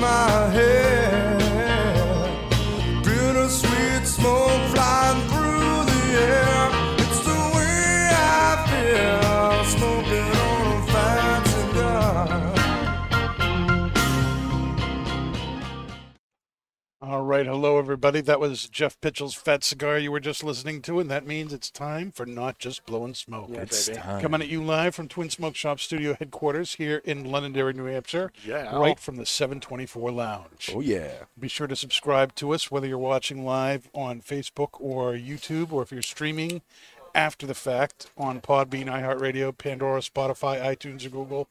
My head. Bittersweet smoke All right, hello everybody. That was Jeff Pitchell's Fat Cigar you were just listening to, and that means it's time for Not Just Blowing Smoke. It's time. Coming at you live from Twin Smoke Shop Studio headquarters here in Londonderry, New Hampshire. Yeah. Right from the 724 Lounge. Oh yeah. Be sure to subscribe to us, whether you're watching live on Facebook or YouTube, or if you're streaming after the fact on Podbean, iHeartRadio, Pandora, Spotify, iTunes, or Google.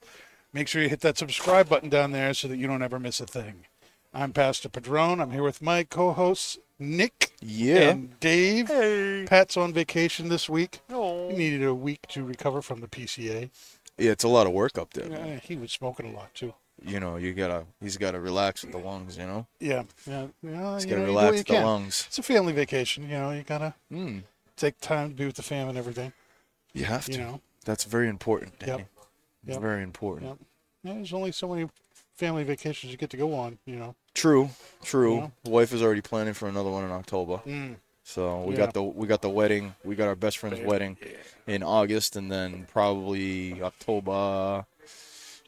Make sure you hit that subscribe button down there so that you don't ever miss a thing. I'm Pastor Padron. I'm here with my co-hosts Nick Yeah. and Dave. Hey. Pat's on vacation this week. Oh. He needed a week to recover from the PCA. Yeah, it's a lot of work up there. man. Uh, he was smoking a lot too. You know, you gotta, he's gotta relax with the lungs. You know, Yeah, yeah, yeah. he's you gotta know, you do what relax you with the can. lungs. It's a family vacation, you know. You gotta Mm, take time to be with the fam and everything. you have to. You know. That's very important. Yep. It's Yep. very important. Yep. Yeah, there's only so many family vacations you get to go on. You know. True, true. Yeah. Wife is already planning for another one in October. Mm. So we Yeah. got the we got the wedding. We got our best friend's wedding in August, and then probably October,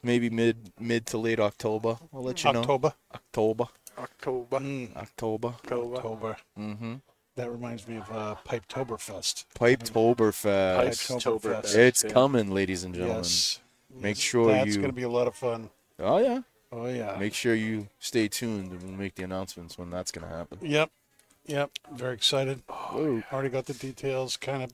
maybe mid mid to late October. I'll let you know. October. October. October. Mm. October. October. Mm-hmm. That reminds me of uh, Pipetoberfest. Pipetoberfest. Pipetoberfest. It's Yeah. coming, ladies and gentlemen. Yes. Make sure That's you. going to be a lot of fun. Oh yeah. Oh yeah. Make sure you stay tuned and we'll make the announcements when that's gonna happen. Yep. Yep. Very excited. Whoa. Already got the details kind of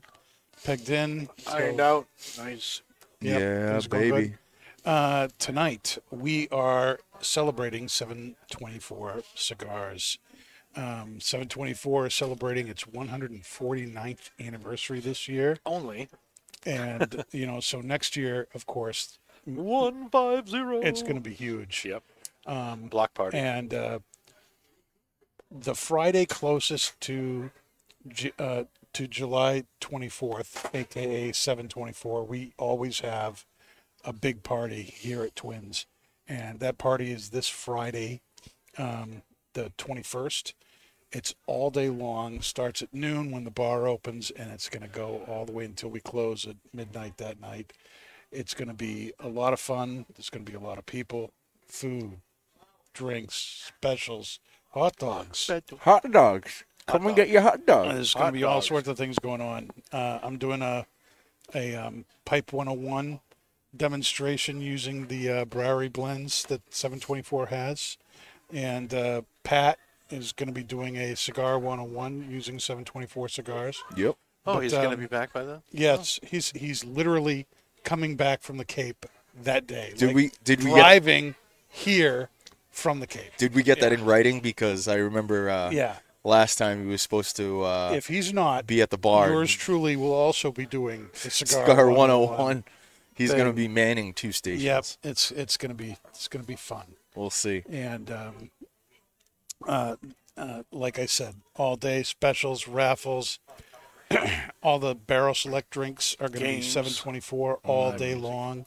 pegged in. so- Ironed out. Nice. Yep, yeah, things baby. good. Uh, tonight we are celebrating 724 cigars. Um, 724 is celebrating its 149th anniversary this year, Only and you know, so next year, of course, one five zero. it's going to be huge. Yep. Um, Block party. and uh, the Friday closest to Ju- uh, to July 24th, aka 724, we always have a big party here at Twins, and that party is this Friday, um, the 21st. It's all day long. Starts at noon when the bar opens, and it's going to go all the way until we close at midnight that night. It's going to be a lot of fun. There's going to be a lot of people, food, drinks, specials, hot dogs. Hot dogs. Come and get your hot Uh, dogs. There's going to be all sorts of things going on. Uh, I'm doing a a um, Pipe 101 demonstration using the uh, Briary blends that 724 has, and uh, Pat is going to be doing a cigar 101 using 724 cigars. Yep. oh, but, he's going um, to be back by then. Yes, he's he's literally coming back from the Cape that day. Did like, we did we get driving here from the Cape? did we get that in writing? Because I remember uh, Yeah. last time he was supposed to uh, If he's not, be at the bar. yours truly will also be doing the cigar, Cigar 101. 101. He's gonna be manning two stations. Yep, it's it's gonna be it's gonna be fun, We'll see. and um, uh, uh, like I said, all day specials, raffles, all the barrel select drinks are gonna be Games. seven twenty four all day long.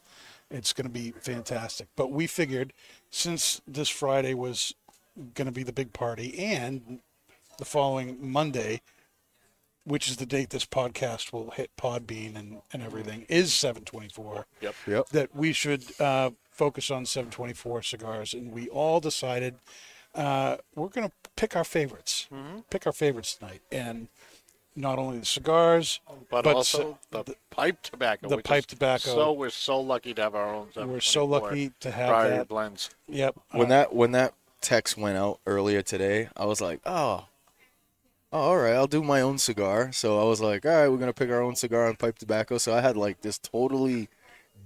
It's gonna be fantastic. But we figured since this Friday was gonna be the big party, and the following Monday, which is the date this podcast will hit Podbean and, and everything, is seven twenty four Yep. Yep. that we should uh, focus on 724 cigars, and we all decided uh, we're going to pick our favorites, pick our favorites tonight, and not only the cigars, But, But also the, pipe tobacco. the pipe tobacco. So we're so lucky to have our own. we're so lucky to have Briary that. blends. Yep. When uh, that when that text went out earlier today, I was like, oh, oh, all right, I'll do my own cigar. So I was like, all right, we're gonna pick our own cigar and pipe tobacco. So I had like this totally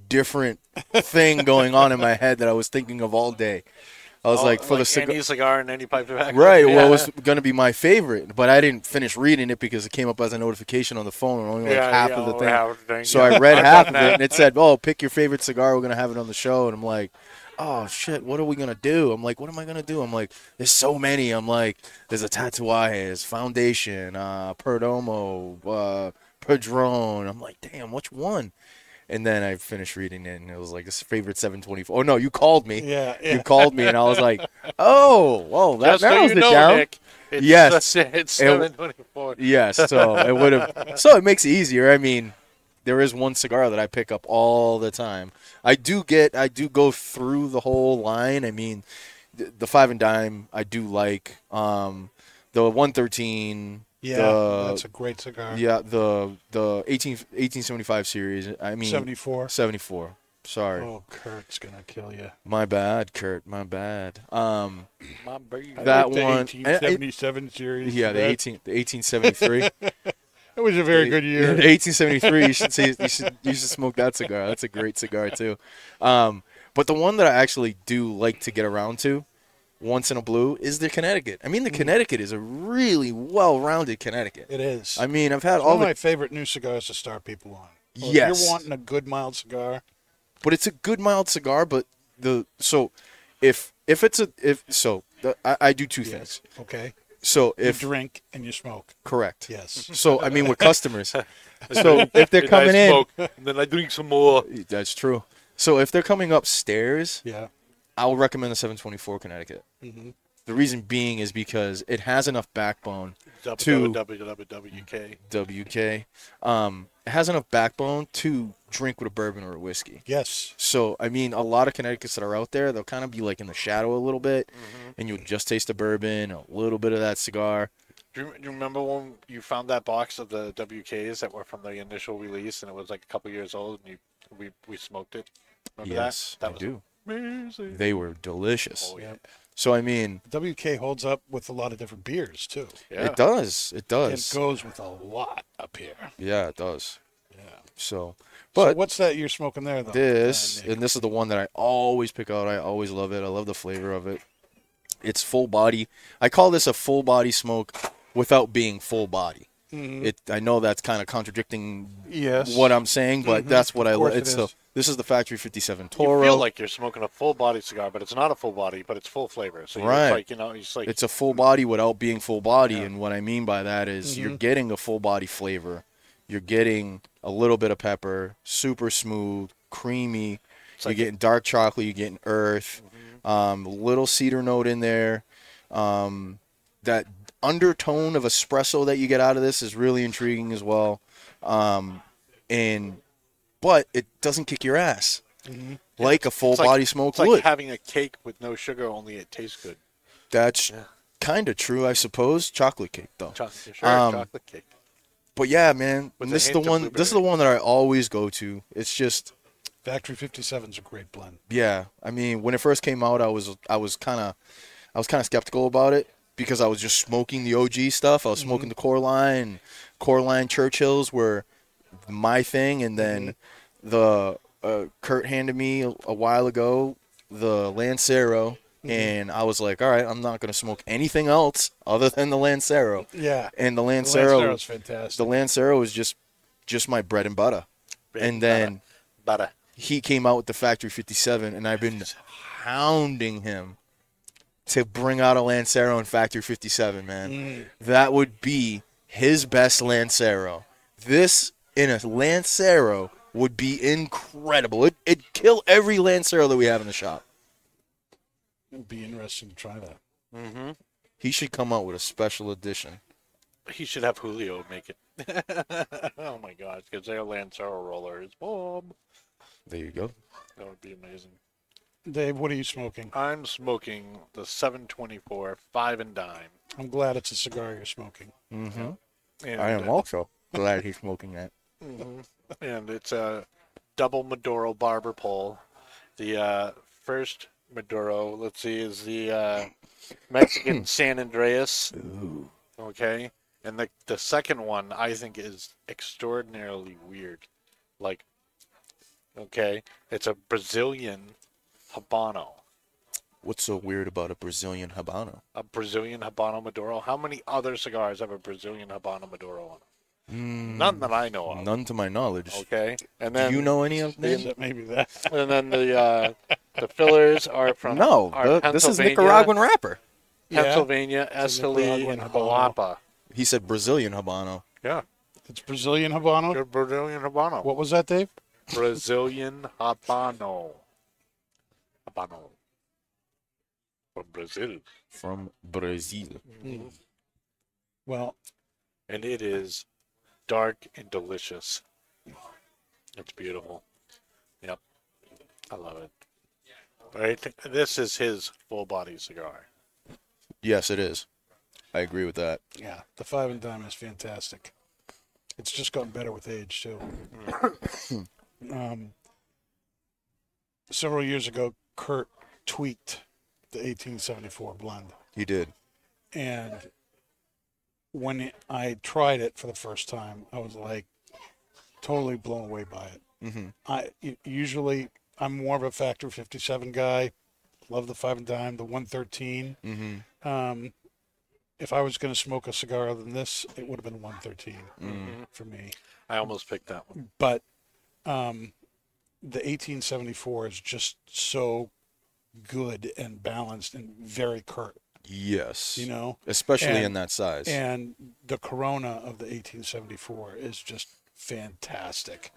different thing going on in my head that I was thinking of all day. I was Oh, like, for the cigar. any cigar and any pipe tobacco. Right. Well, it was going to be my favorite, but I didn't finish reading it because it came up as a notification on the phone and only like Yeah, half yeah, of the thing. half the thing, So yeah. I read half of it and it said, "Oh, pick your favorite cigar. We're going to have it on the show." And I'm like, "Oh shit, what are we going to do?" I'm like, "What am I going to do?" I'm like, "There's so many." I'm like, "There's a Tatuajes, Foundation, uh, Perdomo, uh, Padron." I'm like, "Damn, which one?" And then I finished reading it, and it was like this favorite 724. Oh no, you called me. Yeah, You called me, and I was like, "Oh, well, that Just so narrows you it know, down." Nick, it's, Yes. it's It- seven twenty-four. Yes, so it would have. So it makes it easier. I mean, there is one cigar that I pick up all the time. I do get, I do go through the whole line. I mean, the, the five and dime I do like. Um, the one thirteen. Yeah, the, that's a great cigar. yeah. The the 18, 1875 series. I mean, 74. 74. Sorry, Oh, Kurt's gonna kill you. my bad, Kurt. My bad. Um, My baby. That the one- 1877 series. yeah, the eighteen, the eighteen seventy three. It was a very good year. the 1873. You should see. You should. You should smoke that cigar. That's a great cigar too. Um, but the one that I actually do like to get around to, once in a blue, is the Connecticut. I mean, the hmm. Connecticut is a really well-rounded Connecticut. It is. I mean, I've had It's all one of the, my favorite new cigars to start people on. So If Yes. you're wanting a good mild cigar, but it's a good mild cigar. But the so, if if it's a if so, the, I, I do two things. okay? So You if drink and you smoke. correct, Yes. So I mean, with customers, so if they're coming I in, smoke, and then I drink some more. that's true. So if they're coming upstairs, Yeah. I will recommend the 724 Connecticut. Mhm. The reason being is because it has enough backbone. To- WWWK. WK, um, it has enough backbone to drink with a bourbon or a whiskey. Yes. So I mean, a lot of Connecticut's that are out there, they'll kind of be like in the shadow a little bit, Mm-hmm. and you'll just taste the bourbon, a little bit of that cigar. Do you, do you remember when you found that box of the WKs that were from the initial release, and it was like a couple years old, and you we we smoked it? Remember yes, that? I That do. Was amazing. They were delicious. Oh yeah. So I mean, WK holds up with a lot of different beers too. Yeah. it does. It does. It goes with a lot up here. Yeah, it does. Yeah. So, But but what's that you're smoking there though? This Uh, and this is the one that I always pick out. I always love it. I love the flavor of it. It's full body. I call this a full body smoke without being full body. Mhm. It. I know that's kind of contradicting yes. what I'm saying, but Mhm. that's what I. Of lo- course it It's the. Is. This is the Factory 57 Toro. You Toro. feel like you're smoking a full body cigar, but it's not a full body, but it's full flavor. So Right. it's like you know, it's like it's a full body without being full body, and what I mean by that is Mm-hmm. you're getting a full body flavor. You're getting a little bit of pepper, super smooth, creamy. It's you're like- getting dark chocolate. You're getting earth, um, little cedar note in there. Um, that undertone of espresso that you get out of this is really intriguing as well. Um, and but it doesn't kick your ass mm-hmm. like a full it's like- body smoke it's like would. having a cake with no sugar, only it tastes good. That's Yeah. kind of true, I suppose. Chocolate cake though. Chocolate, sure, Um, chocolate cake. But yeah, man, With this is the hint of one. This is the one that I always go to. It's just, Factory 57 is a great blend. yeah. I mean, when it first came out, I was, I was kind of, I was kind of skeptical about it because I was just smoking the OG stuff. I was smoking mm-hmm. the Core Line, Core Line Churchills were my thing, and then mm-hmm. The uh, Kurt handed me a, a while ago the Lancero. And I was like, all right, I'm not gonna smoke anything else other than the Lancero. Yeah. And the The Lancero, Lancero's fantastic. the Lancero was just, just my bread and butter. and then butter. he came out with the Factory 57, and I've been hounding him to bring out a Lancero in Factory 57, man. That would be his best Lancero. This in a Lancero would be incredible. It, it'd kill every Lancero that we have in the shop. It'd be interesting to try that. Mm-hmm. He should come out with a special edition. He should have Julio make it. oh my gosh, because their Lancero roller is bomb. There you go. That would be amazing. Dave, what are you smoking? I'm smoking the 724 five and dime. I'm glad it's a cigar you're smoking. Mm-hmm. And, I am uh, also glad he's smoking that. and it's a double Maduro barber pole. The uh, first Maduro, let's see, is the uh, Mexican San Andreas. Okay, and the the second one I think is extraordinarily weird. Like, okay, it's a Brazilian Habano. What's so weird about a Brazilian Habano? A Brazilian Habano Maduro. How many other cigars have a Brazilian Habano Maduro on them? None that I know of. Mm, None to my knowledge. Okay, and then Do you know any of Is them? it maybe that? and then the uh, the fillers are from No, are the- this is Nicaraguan wrapper. Pennsylvania, It's a Esteli, and Habano. Jalapa. He said Brazilian Habano. Yeah, It's Brazilian Habano. they're Brazilian Habano. What was that, Dave? Brazilian Habano. Habano. From Brazil. From Brazil. Well, And it is dark and delicious. It's beautiful. Yep. I love it. I think this is his full body cigar. Yes, it is. I agree with that. yeah, the five and dime is fantastic. It's just gotten better with age too. um, several years ago, Kurt tweaked the 1874 blend, He did. and when I tried it for the first time, I was like totally blown away by it. Mm-hmm. I usually I'm more of a Factory 57 guy. Love the five and dime, the 113. Mm-hmm. Um, if I was going to smoke a cigar other than this, it would have been 113 Mm. for me. I almost picked that one. But um, the 1874 is just so good and balanced and very Kurt, Yes. you know. Especially And- in that size. And the Corona of the 1874 is just fantastic.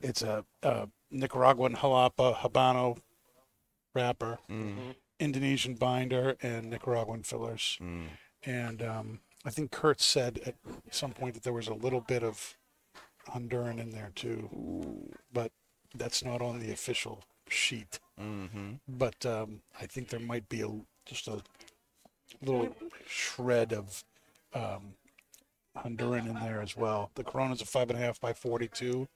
It's a, a Nicaraguan jalapa habano wrapper, Mm. Indonesian binder, and Nicaraguan fillers. Mm. And um, I think Kurt said at some point that there was a little bit of Honduran in there too, but that's not on the official sheet. Mm-hmm. But um, I think there might be a just a little shred of um, Honduran in there as well. The Corona's a five and a half by forty-two.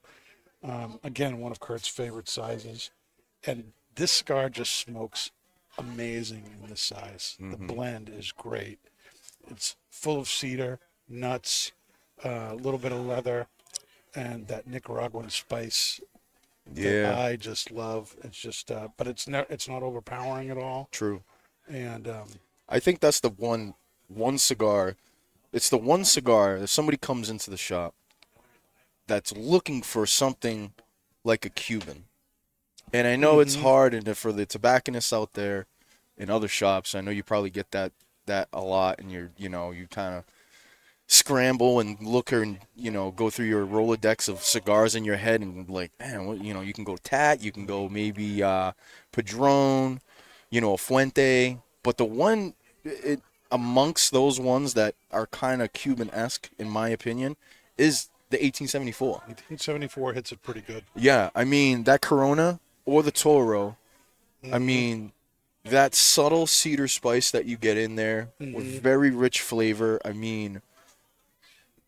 Um, again, one of Kurt's favorite sizes, and this cigar just smokes amazing in this size. The blend is great. It's full of cedar, nuts, uh, a little bit of leather, and that Nicaraguan spice Yeah. I just love. It's just, uh, but it's not it's not overpowering at all. True. And um, I think that's the one one cigar. It's the one cigar if somebody comes into the shop that's looking for something like a Cuban. And I know it's hard and for the tobacconists out there in other shops, I know you probably get that that a lot and you're you know, you kind of scramble and look and you know go through your rolodex of cigars in your head and like man what, you know you can go tat you can go maybe uh padron you know a fuente but the one it, amongst those ones that are kind of cuban-esque in my opinion is the 1874 1874 hits it pretty good. yeah i mean that corona or the toro i mm-hmm. mean that subtle cedar spice that you get in there with mm-hmm. very rich flavor i mean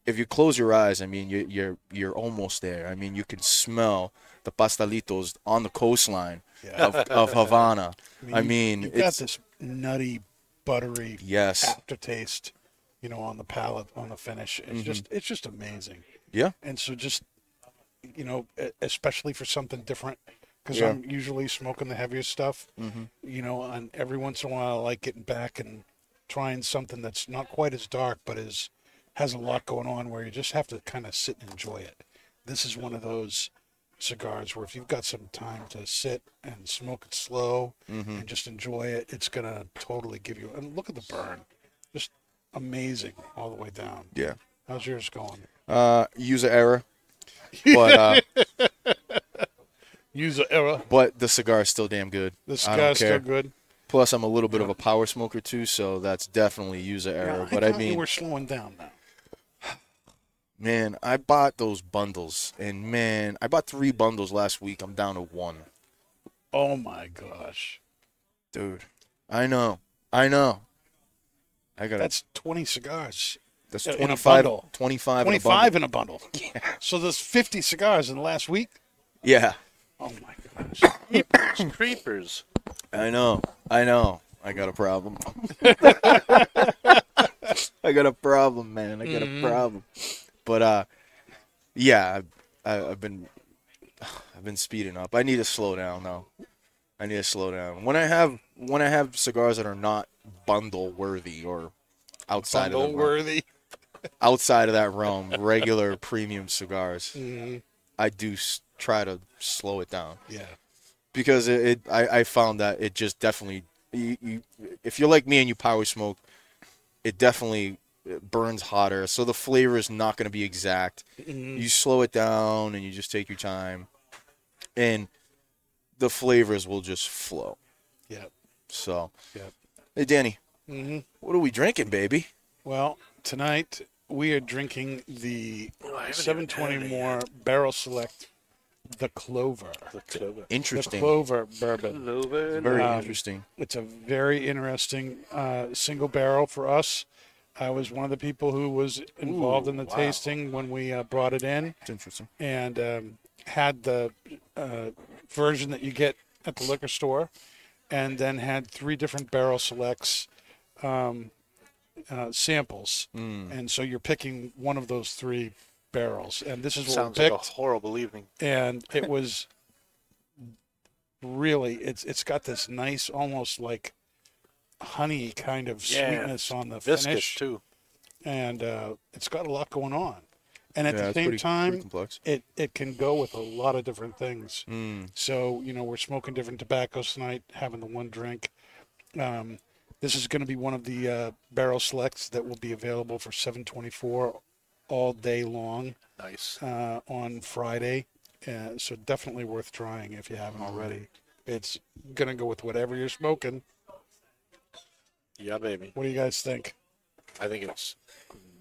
if you close your eyes, I mean, you, you're you're almost there. I mean, you can smell the pastelitos on the coastline Yeah. of, of Havana. I you- mean, you've got it's this nutty, buttery yes, aftertaste, you know, on the palate, on the finish. It's mm-hmm. just it's just amazing. yeah, And so just you know, especially for something different, because Yeah. I'm usually smoking the heavier stuff. Mm-hmm. You know, and every once in a while I like getting back and trying something that's not quite as dark, but is has a lot going on where you just have to kind of sit and enjoy it. This is one of those cigars where if you've got some time to sit and smoke it slow and just enjoy it, it's gonna totally give you. And look at the burn, just amazing all the way down. yeah. How's yours going? Uh, user error, but uh, User error. but the cigar is still damn good. The I don't cigar's still good. Plus, I'm a little bit of a power smoker too, so that's definitely user error. but I thought you mean, we're slowing down now. Man, I bought those bundles, and man, I bought three bundles last week. I'm down to one. Oh my gosh, Dude, I know, I know. I got that's twenty cigars. that's in a 25, bundle. 25, in a bundle. in a bundle. So there's fifty cigars in the last week. Yeah, Oh my gosh. Creepers, creepers. I know, I know. I got a problem. I got a problem, man. I got a mm-hmm. problem. But uh, yeah, I, I, I've been, I've been speeding up. I need to slow down though. I need to slow down. When I have when I have cigars that are not bundle worthy or outside of Bundle the, worthy. outside of that realm, regular premium cigars, Mhm. I do s- try to slow it down Yeah. because it, it I, I found that it just definitely you, you if you're like me and you power smoke, it definitely burns hotter, so the flavor is not going to be exact. Mhm. You slow it down and you just take your time, and the flavors will just flow. Yep. So, Yep. hey Danny, hmm what are we drinking, baby? Well, tonight we are drinking the Oh, I haven't even 720 more Barrel Select, the Clover. The clover. The Interesting. Clover bourbon. Clover. Very Um, interesting. It's a very interesting uh, single barrel for us. I was one of the people who was involved Ooh, in the wow. tasting when we uh, brought it in It's interesting. and um, had the uh, version that you get at the liquor store, and then had three different barrel selects um, uh, samples. Mm. And so you're picking one of those three barrels, and this is what Sounds we like a horrible evening. and it was really it's it's got this nice, almost like honey kind of Yeah, sweetness on the Viscous finish, too. and uh, it's got a lot going on. And at yeah, the same pretty, time, pretty it it can go with a lot of different things. Mm. So you know, we're smoking different tobaccos tonight, having the one drink. Um, this is going to be one of the uh, barrel selects that will be available for 724 all day long Nice. uh, on Friday. Uh, so definitely worth trying if you haven't already. It's going to go with whatever you're smoking. Yeah, baby. What do you guys think? I think it's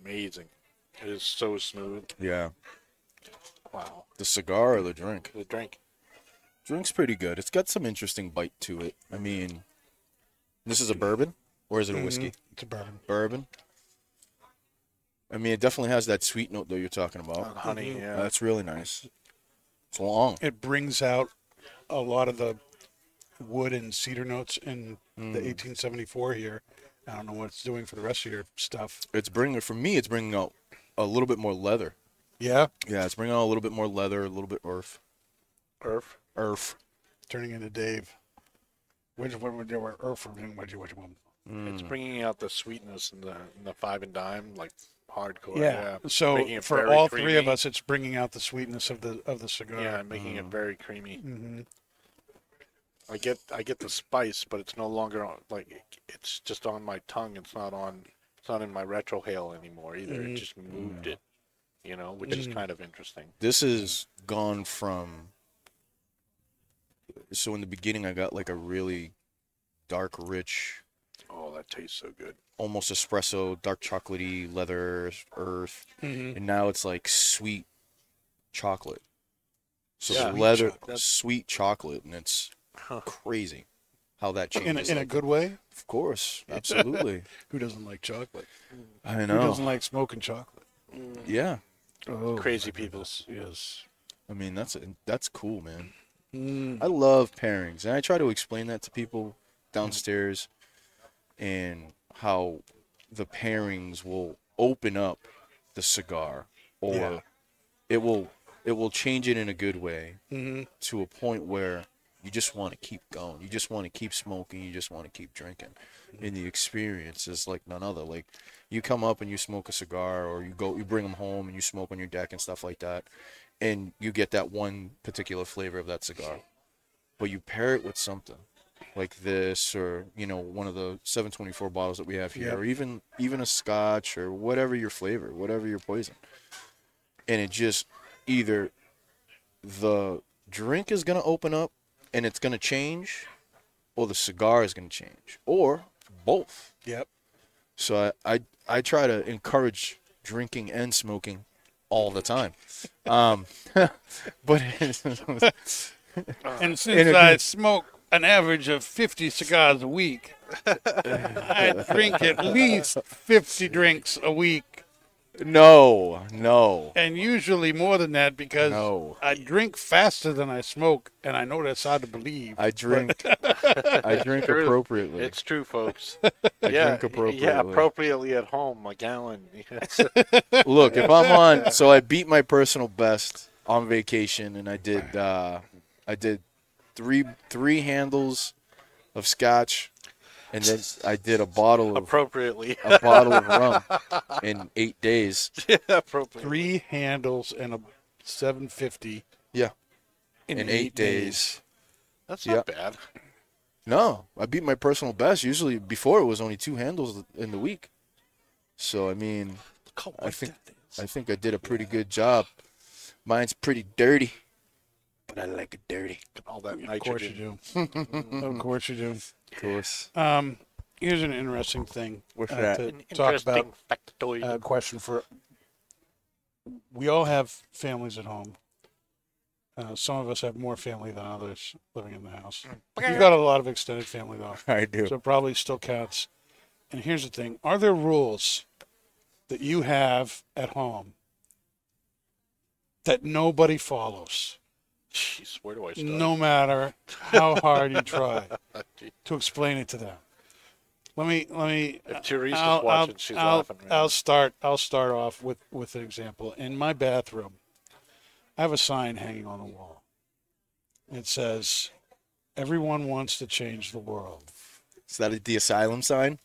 amazing. It is so smooth. Yeah. Wow. The cigar or the drink? The drink. Drink's pretty good. It's got some interesting bite to it. I mean, this is a bourbon or is it a whiskey? Mhm. It's a bourbon. Bourbon. I mean, it definitely has that sweet note that you're talking Uh, about. honey. Mhm. Yeah. That's really nice. It's long. It brings out a lot of the wood and cedar notes in the 1874 here. I don't know what it's doing for the rest of your stuff. It's bringing for me. It's bringing out a little bit more leather. Yeah, Yeah, it's bringing out a little bit more leather, a little bit earth, Earth. earth. turning into Dave. Which what would you were Earth what you what you what you want? It's Mm. bringing out the sweetness in the in the five and dime, like hardcore. Yeah. Yeah. So for very all three of us, it's bringing out the sweetness of the of the cigar. Yeah, making it very creamy. hmm I get I get the spice, but it's no longer on, like it's just on my tongue. It's not on. It's not in my retrohale anymore either. Mhm. It just moved it, you know, which is Mhm. kind of interesting. This has gone from. So in the beginning, I got like a really dark, rich, Oh, that tastes so good. almost espresso, dark chocolatey, leather, earth, hmm and now it's like sweet chocolate. So Yeah. Sweet leather, chocolate. sweet chocolate, and it's Huh. crazy how that In a, changes. in a good way. of course, absolutely. Who doesn't like chocolate? I know. Who doesn't like smoking chocolate? Yeah, Oh, Crazy my people. Yes. I mean that's that's cool, man. Mm. I love pairings, and I try to explain that to people downstairs, and how the pairings will open up the cigar, or Yeah. it will it will change it in a good way hmm to a point where you just want to keep going. You just want to keep smoking. You just want to keep drinking. Mm-hmm. And the experience is like none other. Like you come up and you smoke a cigar, or you go, you bring them home and you smoke on your deck and stuff like that, and you get that one particular flavor of that cigar. But you pair it with something like this, or you know, one of the 724 bottles that we have here, Yep. or even even a Scotch, or whatever your flavor, whatever your poison, and it just either the drink is going to open up and it's going to change or the cigar is going to change or both. Yep. so I, I i try to encourage drinking and smoking all the time. Um but And since In a I good- smoke an average of 50 cigars a week, I drink at least 50 drinks a week, no no and usually more than that because No. I drink faster than I smoke, and I know that's hard to believe. i drink i drink True. appropriately It's true, folks. I yeah, drink appropriately. yeah, appropriately at home, a gallon. Look, if I'm on, so I beat my personal best on vacation, and I did, uh, I did three three handles of scotch, and then I did a bottle of Appropriately. a bottle of rum in eight days. yeah, appropriately. Three handles and a 750 Yeah, in, in eight days. That's Yeah. not bad. No, I beat my personal best. Usually before it was only two handles in the week. So I mean, I think. I think I did a pretty good job. Mine's pretty dirty, but I like it dirty. all that Of course you do. of course you do. Of course. Um, here's an interesting thing What's uh, that? to An talk about. interesting factoid. A question for. We all have families at home. Uh, some of us have more family than others living in the house. You've got a lot of extended family though. I do. So it probably still counts. And here's the thing: Are there rules that you have at home that nobody follows, Jeez, where do I start? no matter how hard you try to explain it to them? Let me let me. If Teresa's I'll, watching, I'll- she's I'll- laughing. Right I'll now. start. I'll start off with with an example. In my bathroom, I have a sign hanging on the wall. It says, "Everyone wants to change the world." Is that the asylum sign?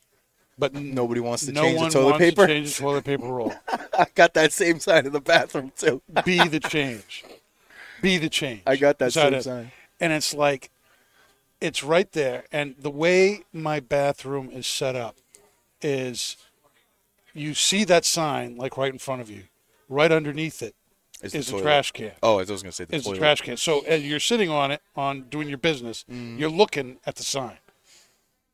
But Nobody wants to no change the toilet wants paper. to change the toilet paper roll. I got that same sign in the bathroom too. Be the change. Be the change. I got that Is same it? sign. And it's like, it's right there. And the way my bathroom is set up is you see that sign like right in front of you. Right underneath it It's is the a trash can. Oh, I was gonna say the Is a trash can. So as you're sitting on it, on doing your business, Mm-hmm. you're looking at the sign.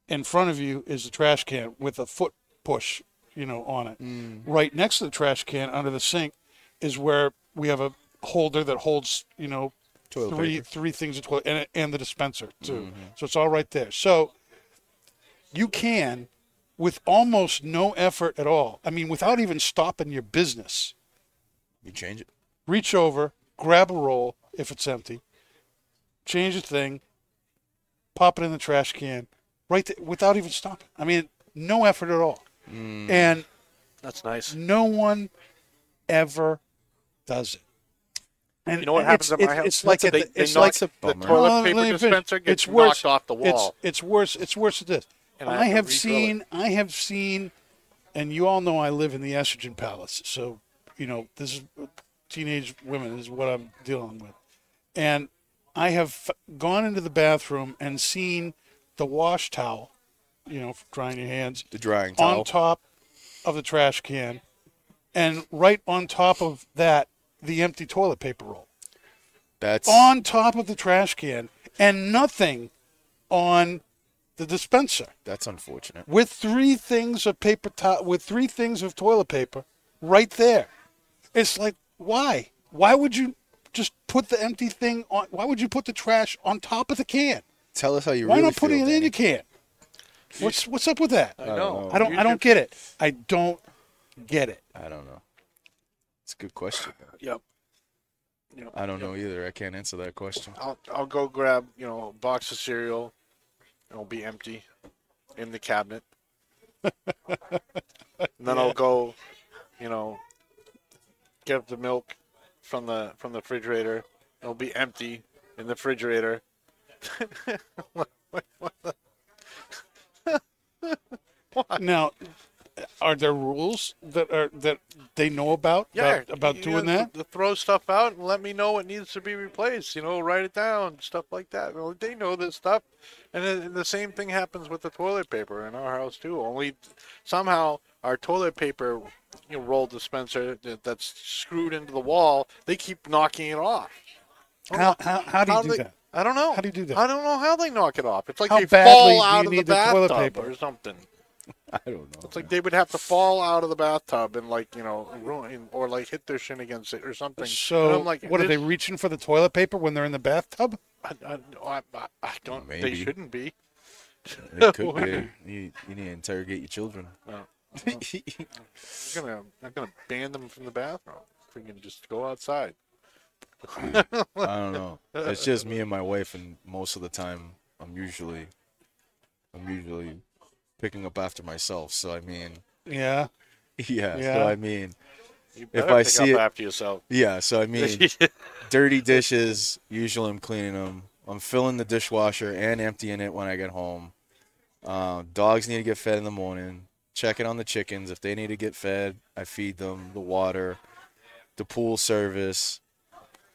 In front of you is the trash can with a foot push, you know, on it. Mm. Right next to the trash can, under the sink, is where we have a holder that holds, you know, Toilet three paper. three things of toilet and, and the dispenser too. Mm-hmm. So it's all right there. So you can, with almost no effort at all. I mean, without even stopping your business You change it. reach over, grab a roll if it's empty, change the thing, pop it in the trash can, right there, without even stopping. I mean, no effort at all. Mm. And That's nice. no one ever does it. And You know what happens it's, at my house? It's like a, a- they- they it's knock like the bummer. toilet oh, paper let dispenser gets it's worse. knocked off the wall. It's, it's worse. It's worse than this. And I I, have have refill it. seen. I have seen, and you all know I live in the estrogen palace. So you know this is teenage women is what I'm dealing with, and I have f- gone into the bathroom and seen the wash towel, you know, for drying your hands, The drying towel. on top of the trash can, and right on top of that, the empty toilet paper roll That's on top of the trash can, and nothing on the dispenser that's unfortunate. with three things of paper to- with three things of toilet paper right there. It's like why? Why would you just put the empty thing on? Why would you put the trash on top of the can? Tell us how you Why really not putting feel, it in Danny. your can? What's what's up with that? I don't know. know. I don't I don't get it. I don't get it. I don't know. It's a good question. Yep. Yep. I don't know either. I can't answer that question. I'll I'll go grab you know a box of cereal. It'll be empty in the cabinet. and then I'll go, you know, get the milk from the from the refrigerator. It'll be empty in the refrigerator. Now, are there rules that are that they know about Yeah, about, about doing know, that? th- throw stuff out and let me know what needs to be replaced. You know, write it down, stuff like that. Well, they know this stuff, and then the same thing happens with the toilet paper in our house too. Only somehow our toilet paper you know, roll dispenser that, that's screwed into the wall, they keep knocking it off. How, how, how do you do they, that? I don't know. How do you do that? I don't know how they knock it off. It's like How they badly fall do out of the need the toilet bathtub paper? or something. I don't know. It's like they would have to fall out of the bathtub and like you know ruin or like hit their shin against it or something. And So, I'm like, what are they reaching for the toilet paper when they're in the bathtub? I, I, I, I- I don't. They shouldn't be. It could be. You, you need to interrogate your children. Oh, no. I'm gonna. I'm gonna ban them from the bathroom. Freaking just go outside. Hmm. I don't know. It's just me and my wife, and most of the time, I'm usually, I'm usually picking up after myself. So I mean, Yeah. yeah. Yeah. So I mean, If I see up it- after yourself. yeah. So I mean, dirty dishes. Usually, I'm cleaning them. I'm filling the dishwasher and emptying it when I get home. Uh, dogs need to get fed in the morning. Checking on the chickens if they need to get fed. I feed them the water, the pool service,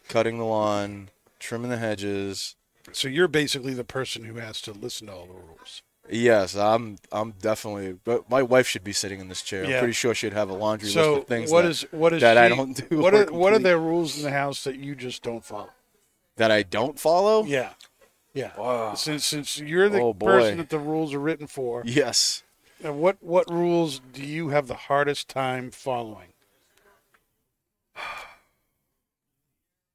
cutting the lawn, trimming the hedges. So you're basically the person who has to listen to all the rules. Yes, I'm. I'm definitely. But my wife should be sitting in this chair. Yeah. I'm pretty sure she'd have a laundry So list of things what that, is what is that I don't do. What are what are complete- rules in the house that you just don't follow? that I don't follow? Yeah, yeah. Wow. Since since you're the Oh, boy. person that the rules are written for, Yes. and what what rules do you have the hardest time following?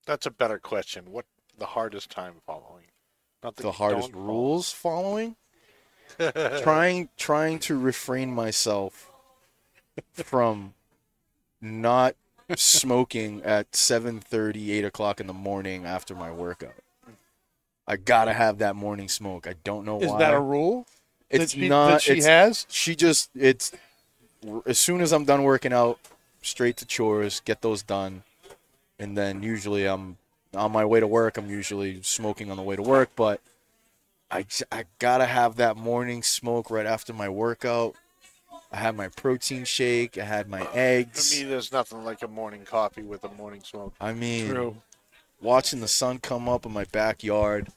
That's a better question. What the hardest time following? Not that The hardest don't rules following. Trying trying to refrain myself from not smoking at 7.30 8 o'clock in the morning after my workout i gotta have that morning smoke i don't know why. Is why that a rule it's that she, not that she it's, has? she just it's as soon as i'm done working out straight to chores get those done and then usually i'm on my way to work i'm usually smoking on the way to work but i, j- I gotta have that morning smoke right after my workout i had my protein shake i had my eggs. For eggs me, there's nothing like a morning coffee with a morning smoke. i mean True. watching the sun come up in my backyard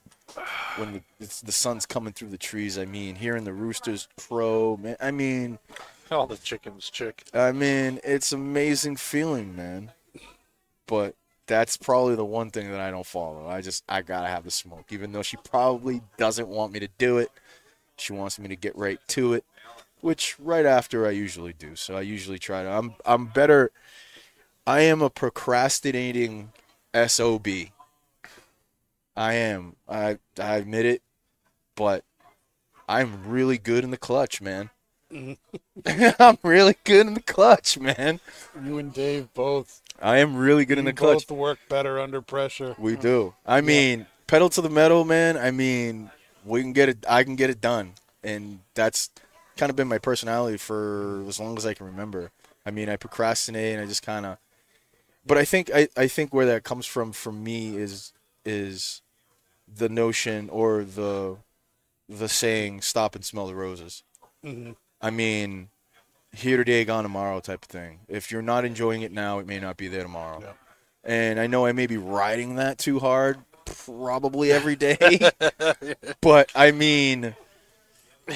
when the, it's, the sun's coming through the trees i mean hearing the roosters crow man i mean All the chickens chick. I mean, it's amazing feeling, man. But that's probably the one thing that I don't follow. I just I gotta have the smoke, even though she probably doesn't want me to do it. She wants me to get right to it, which right after I usually do. So I usually try to. I'm I'm better. I am a procrastinating sob. I am. I I admit it, but I'm really good in the clutch, man. Mm-hmm. I'm really good in the clutch, man. You and Dave both. I am really good in the clutch. Both work better under pressure. We do. I mean, pedal to the metal, man. I mean, we can get it. I can get it done, and that's kind of been my personality for as long as I can remember. I mean, I procrastinate, and I just kind of. But I think I, I think where that comes from for me is is the notion or the the saying "stop and smell the roses." Mhm. I mean, here today, gone tomorrow type of thing. If you're not enjoying it now, it may not be there tomorrow. Yeah. And I know I may be riding that too hard, probably every day. but I mean,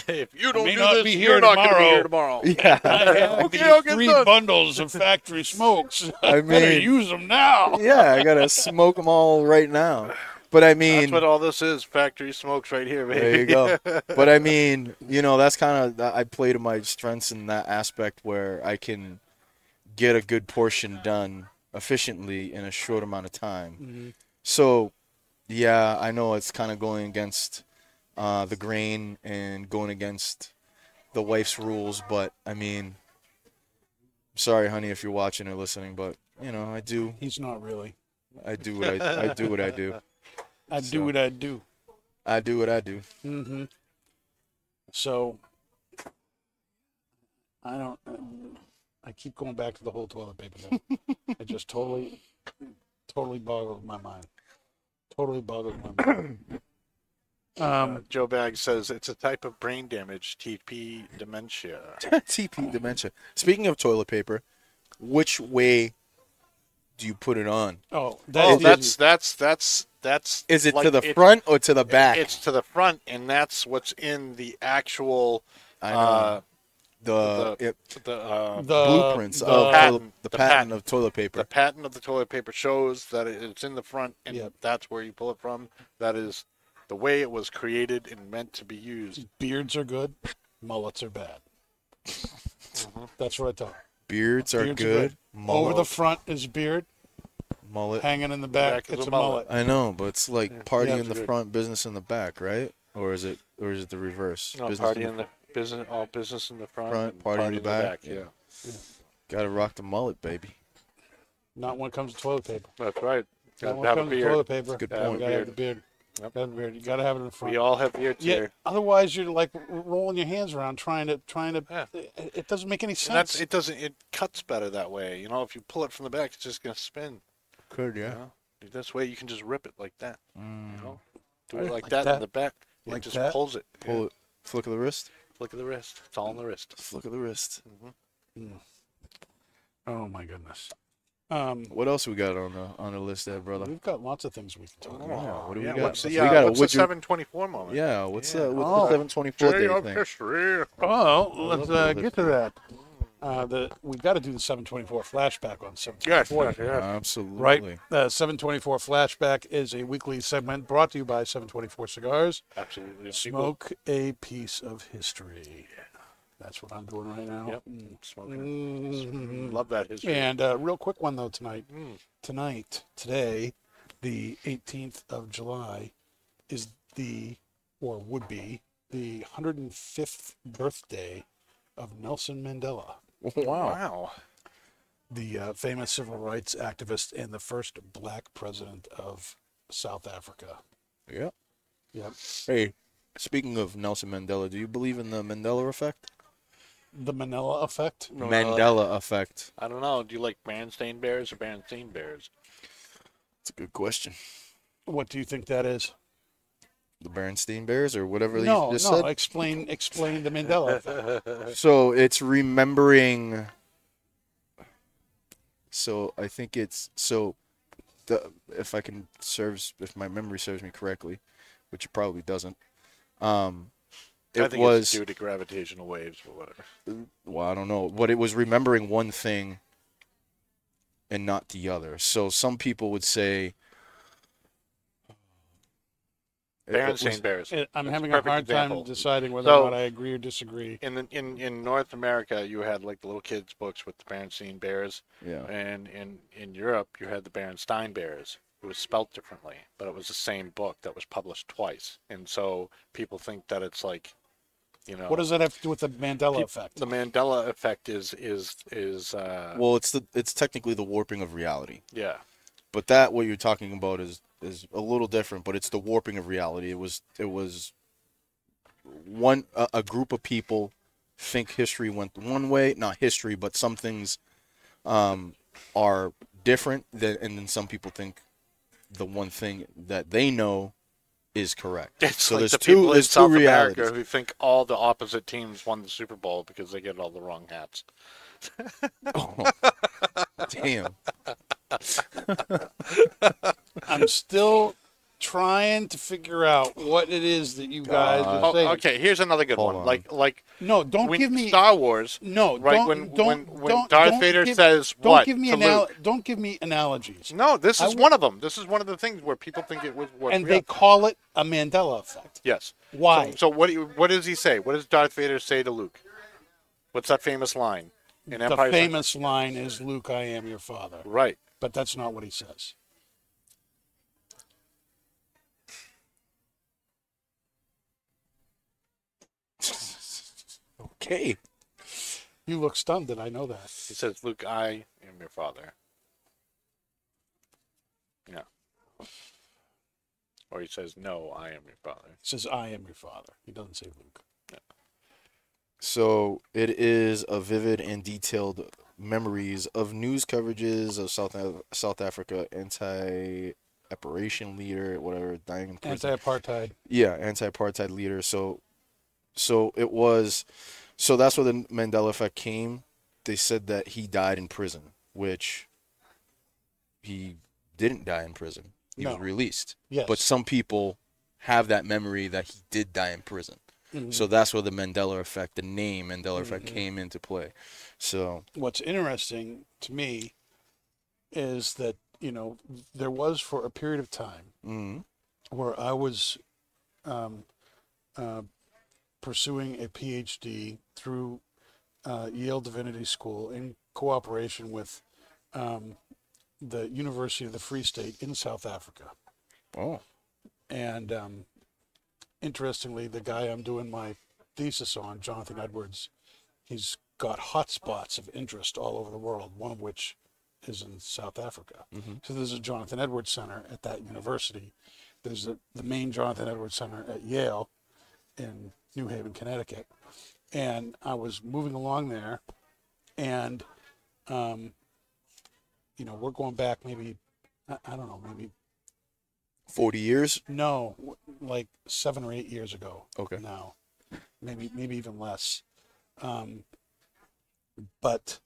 if you don't may do not this, be you're here not going to be tomorrow. here tomorrow. yeah. I have Okay, I'll get three done. bundles of factory smokes. I Better mean- use them now. yeah, I gotta smoke them all right now. But I mean, That's what all this is. Factory smokes right here, baby. There you go. but I mean, you know, that's kind of I play to my strengths in that aspect where I can get a good portion done efficiently in a short amount of time. So, yeah, I know it's kind of going against uh, the grain and going against the wife's rules, but I mean, sorry, honey, if you're watching or listening, but you know, I do, He's not really. I do what I, I do what I do. I So- do what I do. I do what I do. Mm-hmm. So I don't. I keep going back to the whole toilet paper thing. it just totally, totally boggles my mind. Totally boggles my mind. Um, Joe Bag says it's a type of brain damage, TP dementia. TP dementia. Speaking of toilet paper, which way do you put it on? oh, Oh, that's, that's that's that's that's. Is it like to the it- front or to the back? It's to the front, and that's what's in the actual I know uh, the, the- it, the uh, the blueprints the, of patent, toilet, the the patent, patent. of toilet paper. the patent of the toilet paper shows that it's in the front, and Yep. that's where you pull it from. That is the way it was created and meant to be used. beards are good, mullets are bad. That's what I thought. Beards are Beards are good. Over the front is beard, mullet. hanging in the back, Back it's a a mullet. mullet. I know, but it's like party Yeah, in the good. front, business in the back, right? Or is it, or is it the reverse? No, business party in in the business, all business in the front, Front, and party in the back. Yeah, Gotta rock the mullet, baby. Not when it comes to toilet paper. that's right. Not Got when to it a comes to toilet paper. Good Gotta have point. Gotta have the beard. Yep. Gotta beard. You gotta have it in the front. We all have beards Yeah. here. Otherwise, you're like rolling your hands around trying to trying to. Yeah. Uh, it, it doesn't make any And sense. that's it. Doesn't it cuts better that way? You know, if you pull it from the back, it's just gonna spin. Could You know, this way you can just rip it like that. Mm. You know, Do it like, Like that, that. in the back. It Like just that. pulls it. Pull it. Flick of the wrist. Look at the wrist. It's all in the wrist. Flick of the wrist. Mm-hmm. Mm. Oh my goodness. Um, What else we got on the on the list there, brother? we've got lots of things we can talk about. Yeah, what do we yeah, got? What's the, We got a what's the 724 moment? Yeah, what's Yeah. uh, what's Oh. the seven twenty four Day day of thing? history. Oh, let's uh, get to that. Uh, the we got to do the 724 flashback on 724. yes, yes. Absolutely. Right. Uh, 724 flashback is a weekly segment brought to you by 724 Cigars. Absolutely. Smoke a piece of history. That's what I'm doing right now. Yep. Mm. Smoking. Mhm. Love that history. And uh, real quick one though tonight. Mm. Tonight, today, the 18th of July, is the or would be the 105th birthday of Nelson Mandela, Wow. Wow. the uh, famous civil rights activist and the first black president of South Africa. Yeah. Yep. Hey, speaking of Nelson Mandela, do you believe in the Mandela effect? The Manila effect. No, uh, Mandela effect. I don't know. Do you like Berenstain Bears or Berenstain Bears? It's a good question. What do you think that is? The Bernstein Bears or whatever you No, no. just said. Explain, explain the Mandela effect. So it's remembering. So I think it's so, the if I can serves if my memory serves me correctly, which it probably doesn't. Um, I it think was it's due to gravitational waves or whatever. well, I don't know, but it was remembering one thing and not the other. So some people would say. Uh, it- it was- Berenstain Bears. I'm That's having a a hard example. time deciding whether So- or not I agree or disagree. In the, in in North America, you had like the little kids' books with the Berenstain Bears, Yeah. and in in Europe, you had the Berenstain Bears. It was spelt differently, but it was the same book that was published twice, and so people think that it's like, you know, What does that have to do with the Mandela peop- effect? The Mandela effect is is is uh, Well, it's the it's technically the warping of reality. yeah, but that what you're talking about is is a little different but it's the warping of reality it was it was one a, a group of people think history went one way not history but some things um are different than, and then some people think the one thing that they know is correct. It's so like there's the two people in there's two South realities. America who think all the opposite teams won the Super Bowl because they get all the wrong hats. Oh, damn. I'm still trying to figure out what it is that you guys God. are Oh, saying. okay, here's another good Hold one. on. Like like No, don't when give me Star Wars. no. right, don't, when- don't, when- when don't, Darth don't Vader give- says don't what give me to anal- Luke? Don't give me analogies. No, this is w- one of them. This is one of the things where people think it was what and real. they call it a Mandela effect. yes. Why? So, so what do you, what does he say? What does Darth Vader say to Luke? What's that famous line in the Empire? Strikes- famous line is "Luke, I am your father," Right. but that's not what he says. Okay You look stunned that I know that. He says, "Luke, I am your father." Yeah. Or he says, "No, I am your father." He says, "I am your father." He doesn't say Luke. Yeah. So it is a vivid and detailed memories of news coverages of South South Africa anti-operation leader, whatever, dying in prison. Anti-apartheid. yeah, anti-apartheid leader. So, so it was, so that's where the Mandela effect came. They said that he died in prison, which he didn't die in prison. He was released. Yes. But some people have that memory that he did die in prison. Mhm. So that's where the Mandela effect, the name Mandela effect, Mhm. came into play. So what's interesting to me is that you know there was for a period of time mm, where I was um, uh, pursuing a PhD through uh, Yale Divinity School in cooperation with um, the University of the Free State in South Africa. oh, And um, interestingly, the guy I'm doing my thesis on, Jonathan Edwards, he's got hotspots of interest all over the world, one of which is in South Africa. Mhm. So there's a Jonathan Edwards Center at that university. There's a, the main Jonathan Edwards Center at Yale in New Haven, Connecticut. And I was moving along there, and, um, you know, we're going back maybe, I, I don't know, maybe Forty years. No, like seven or eight years ago. Okay. Now, maybe maybe even less. Um, but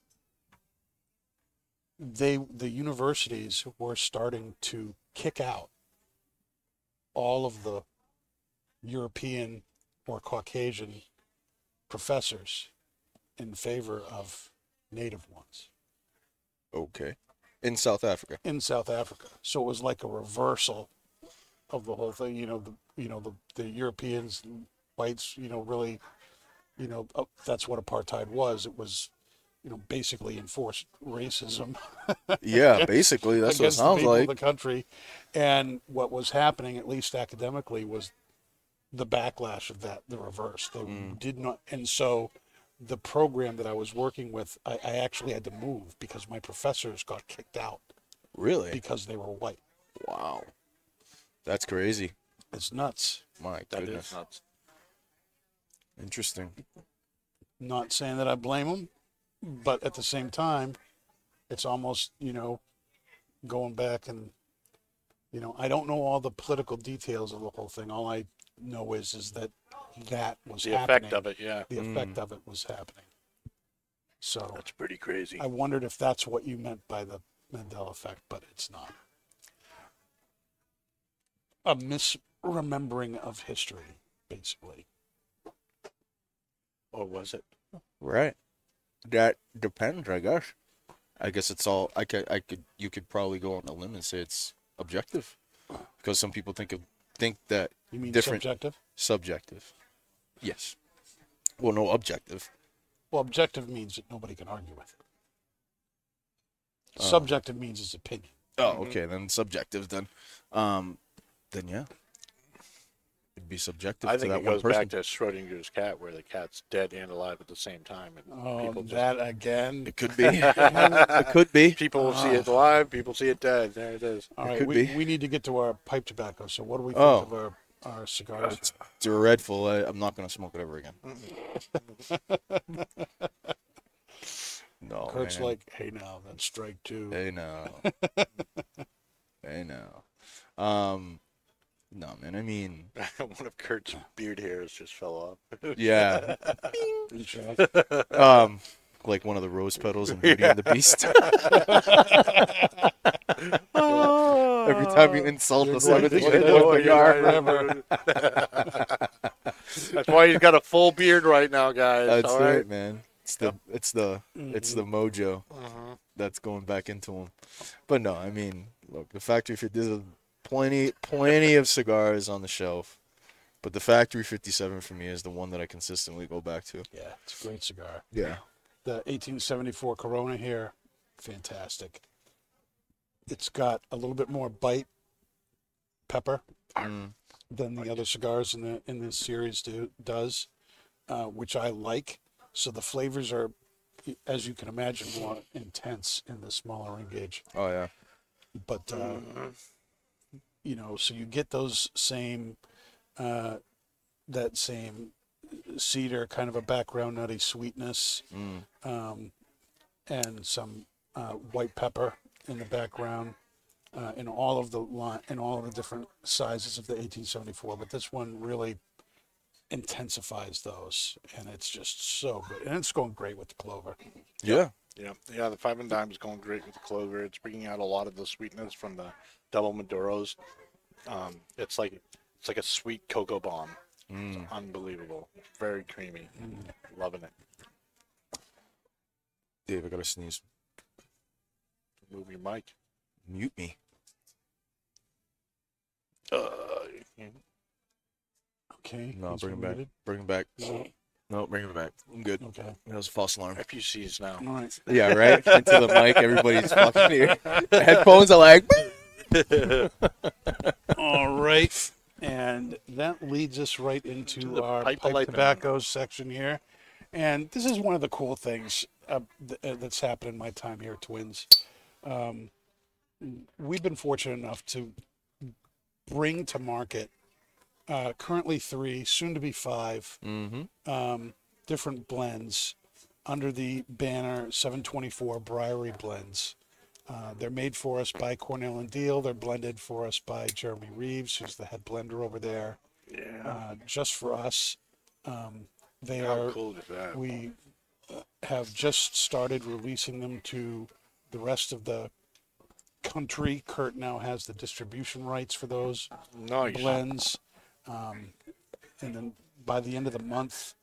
they the universities were starting to kick out all of the European or Caucasian professors in favor of native ones Okay. In South Africa. in South Africa. So it was like a reversal of the whole thing. You know, the you know the the Europeans, whites, you know, really, you know, uh, that's what apartheid was. It was, you know, basically enforced racism Yeah, basically that's what it against the sounds like. the country. And what was happening, at least academically, was the backlash of that, the reverse. They Mm. did not, and so the program that I was working with, I, I actually had to move because my professors got kicked out Really? because they were white. Wow. That's crazy. It's nuts. My That is goodness. nuts. Interesting. Not saying that I blame them, but at the same time, it's almost you know going back and you know I don't know all the political details of the whole thing. All I know is is that that was The happening. effect of it, yeah. The mm. effect of it was happening. So That's pretty crazy. I wondered if that's what you meant by the Mandela effect, but it's not. A misremembering of history, basically. Or was it? Right. That depends, I guess. I guess it's all I could I could you could probably go on a limb and say it's objective. Because some people think of think that You mean different subjective? subjective. Yes. Well no objective. Well, objective means that nobody can argue with it. Oh. Subjective means it's opinion. Oh, okay, then subjective then. Um then yeah. It'd be subjective I to think that it one goes person. back to Schrodinger's cat, where the cat's dead and alive at the same time, and Oh, people just that again. It could be. it could be. people see it alive, people see it dead. There it is. All right, could we, be. we need to get to our pipe tobacco. So, what do we think Oh. of our, our cigars? It's dreadful. I, I'm not gonna smoke it ever again. no. Kurt's man. like, hey, now, that's strike two. Hey now. hey now. Um no man, I mean One of Kurt's beard hairs just fell off. yeah. Um like one of the rose petals in Beauty and the Beast. Every time you insult the You're seventh going to wonder get what more they you are. That's why he's got a full beard right now, guys. That's all right. it, man. It's the it's the it's the mojo Uh-huh. that's going back into him. But no, I mean, look, the factory fit there's a plenty plenty of cigars on the shelf. But the factory 57 for me is the one that I consistently go back to. yeah, it's a great cigar. Yeah. The 1874 Corona here, fantastic. It's got a little bit more bite, pepper, Mm. than the other cigars in the in this series do does, uh, which I like. So the flavors are, as you can imagine, more intense in the smaller ring gauge. Oh yeah. But uh, you know, so you get those same, uh, that same cedar kind of a background nutty sweetness, Mm. um, and some uh, white pepper in the background. Uh, in all of the line, in all of the different sizes of the 1874, but this one really intensifies those, and it's just so good, and it's going great with the clover. Yeah. Yeah, yeah. The five and dime is going great with the clover. It's bringing out a lot of the sweetness from the double maduros. Um, it's like it's like a sweet cocoa bomb. Mm. Unbelievable. Very creamy. Loving it. Dave, I gotta sneeze. Move your mic. Mute me. Uh, Okay. No, he's bring him back. muted. Bring him back. No, No, bring him back. I'm good. Okay. That was a false alarm. FUCs now. All right. Yeah, right. Into the mic. Everybody's fucking here. Headphones are like. All right. And that leads us right into To our pipe pipe, tobacco section here. And this is one of the cool things uh, th- uh, that's happened in my time here at Twins. Um, we've been fortunate enough to bring to market uh, currently three, soon to be five, Mm-hmm. um, different blends under the banner 724 Briary Blends. Uh, they're made for us by Cornell and Diehl. They're blended for us by Jeremy Reeves, who's the head blender over there, Yeah. uh, just for us. Um, they How are cool is that? we uh, have just started releasing them to the rest of the country. Kurt now has the distribution rights for those nice. blends. Um, and then by the end of the month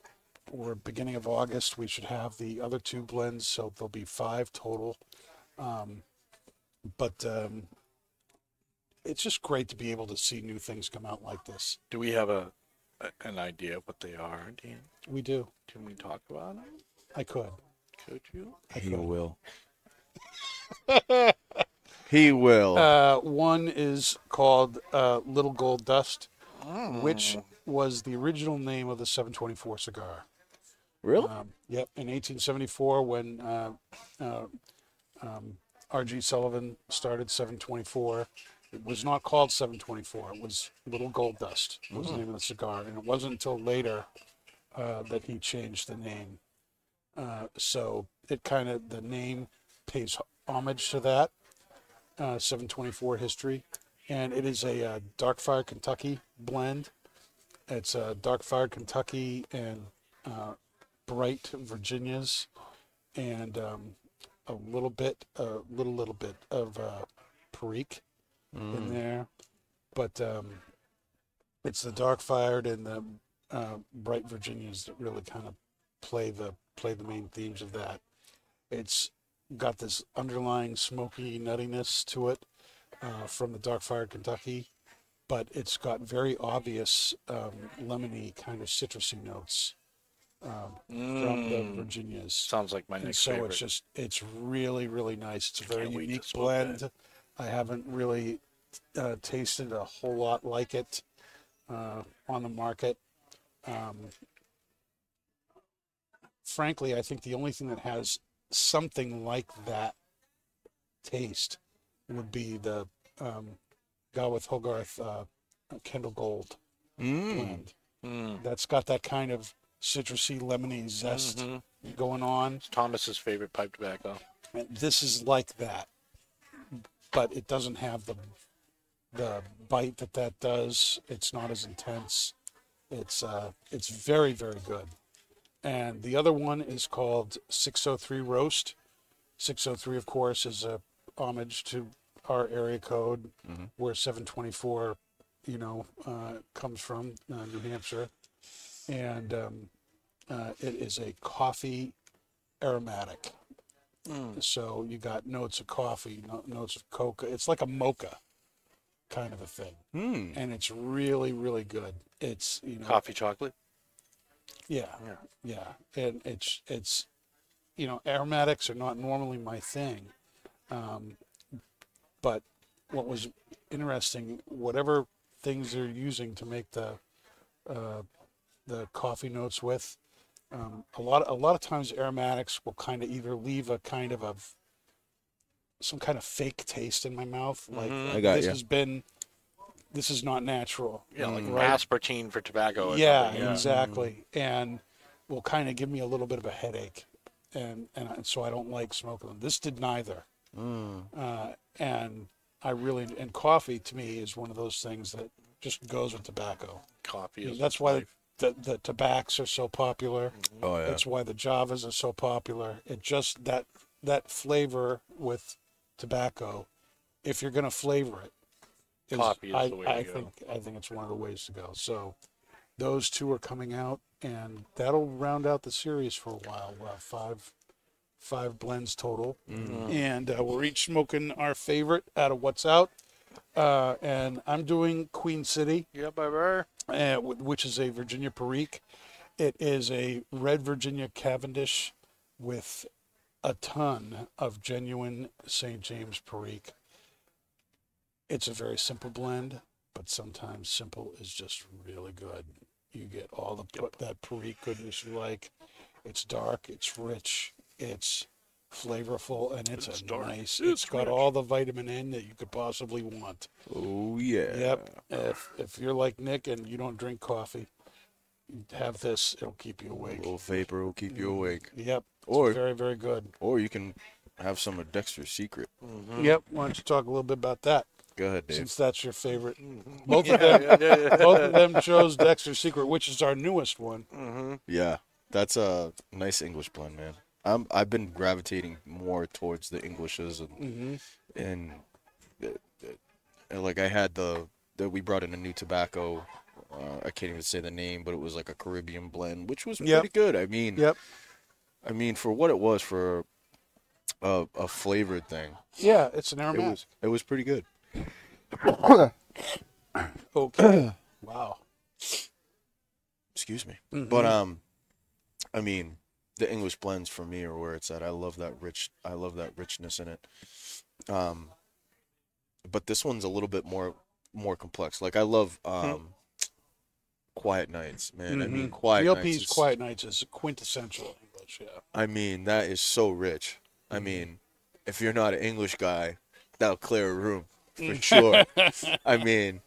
or beginning of August, we should have the other two blends. So there'll be five total. Um, but um, it's just great to be able to see new things come out like this. Do we have a, a an idea of what they are, Dan? We do. Can we talk about them? I could. Could you? I He could. will. he will. Uh, one is called uh, Little Gold Dust, Mm. which was the original name of the 724 cigar. really? Um, yep, in 1874, when uh, uh, um, R.G. Sullivan started 724, it was not called 724. It was Little Gold Dust was the name of the cigar, and it wasn't until later uh, that he changed the name. Uh, so it kind of the name pays homage to that uh, 724 history, and it is a uh, Dark Fire Kentucky blend. It's a Dark Fire Kentucky and uh, bright Virginias, and um, a little bit, a little little bit of uh, Perique in there, but um, it's the dark fired and the uh, bright Virginias that really kind of play the play the main themes of that. It's got this underlying smoky nuttiness to it uh, from the dark fired Kentucky, but it's got very obvious um, lemony kind of citrusy notes um, from the Mm. Virginias. Sounds like my And next so favorite. it's just it's really really nice. It's a very Can't wait to unique blend. that. I haven't really uh, tasted a whole lot like it uh, on the market. Um, frankly, I think the only thing that has something like that taste would be the um, Gawith Hoggarth uh, Kendall Gold Mm. blend. Mm. That's got that kind of citrusy, lemony zest Mhm. going on. It's Thomas's favorite pipe tobacco. And this is like that, but it doesn't have the the bite that that does. It's not as intense. It's uh, it's very very good. And the other one is called 603 Roast. 603, of course, is a homage to our area code, where 724, you know, uh, comes from, uh, New Hampshire, and um, uh, it is a coffee aromatic. So you got notes of coffee, no- notes of coca. It's like a mocha kind of a thing, Mm. and it's really, really good. It's you know, Coffee chocolate. yeah, Yeah. yeah, and it's it's you know, aromatics are not normally my thing, um, but what was interesting, whatever things they're using to make the uh, the coffee notes with, um, a lot a lot of times aromatics will kind of either leave a kind of a some kind of fake taste in my mouth, like, Mhm. I got this ya. has been this is not natural. Yeah, like Right. aspartame for tobacco. Yeah, yeah. exactly. And will kind of give me a little bit of a headache, and and I- so I don't like smoking them. This did neither. Mm. Uh, and I really and coffee to me is one of those things that just goes with tobacco. Coffee You that's why life. The, the tobaccos are so popular. Oh yeah. That's why the Javas are so popular. It just that that flavor with tobacco, if you're gonna flavor it, is- Coffee is I, the way I to go. think I think it's one of the ways to go. So those two are coming out, and that'll round out the series for a while. We'll have five five blends total, and uh, we're each smoking our favorite out of what's out. Uh, and I'm doing Queen City Yeah, baby. uh, which is a Virginia Perique. It is a red Virginia Cavendish with a ton of genuine St. James Perique. It's a very simple blend, but sometimes simple is just really good. You get all the put that Perique goodness you like. It's dark, it's rich, it's flavorful, and it's, It's a dark, nice. it's it's got rich. all the vitamin N that you could possibly want. Oh yeah. Yep. If if you're like Nick and you don't drink coffee, have this. It'll keep you awake. A awake. little vapor will keep you awake. Yep. It's Or- very very good. Or you can have some of Dexter's Secret. Yep. Why don't you talk a little bit about that? Go ahead, Dave. Since that's your favorite. Both of them Yeah, yeah, yeah. both of them chose Dexter's Secret, which is our newest one. Mm-hmm. Yeah, that's a nice English blend, man. I'm I've been gravitating more towards the Englishes and Mm-hmm. and, uh, uh, and, like I had the that we brought in a new tobacco. Uh, I can't even say the name, but it was like a Caribbean blend, which was Yep. pretty good. I mean, Yep. I mean for what it was for a, a flavored thing, Yeah, it's an it was it was pretty good. Okay. wow. Excuse me. Mm-hmm. But um, I mean, the English blends for me are where it's at. I love that rich. I love that richness in it. Um, but this one's a little bit more more complex. Like I love um, Quiet Nights, man. I mean, Quiet GLP's Nights. is- Quiet Nights is quintessential English. Yeah. I mean, that is so rich. I mean, if you're not an English guy, that'll clear a room for sure. I mean,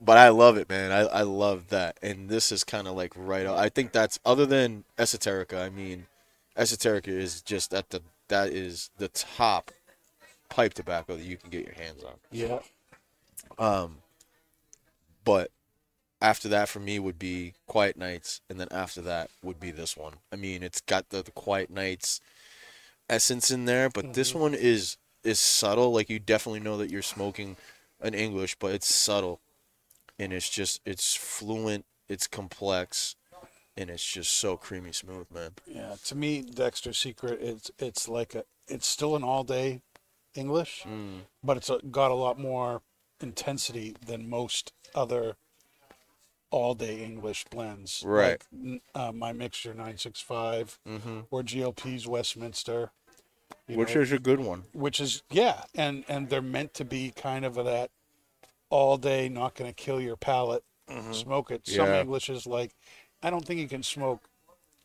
but I love it, man. I, I love that. And this is kind of like right. I think that's other than Esoterica. I mean, Esoterica is just at the that is the top pipe tobacco that you can get your hands on. Yeah. Um, but after that for me would be Quiet Nights, and then after that would be this one. I mean, it's got the, the Quiet Nights essence in there, but this one is is subtle. Like you definitely know that you're smoking an English, but it's subtle, and it's just it's fluent, it's complex, and it's just so creamy smooth, man. Yeah. To me, Dexter's Secret, it's it's like a it's still an all day English, Mm. but it's a, got a lot more intensity than most other all day English blends. Right. Like, uh, my mixture 965 Mm-hmm. or GLP's Westminster. Which know, is a good one. which is yeah, and and they're meant to be kind of a, that all day, not going to kill your palate. Smoke it. Some. English is like, I don't think you can smoke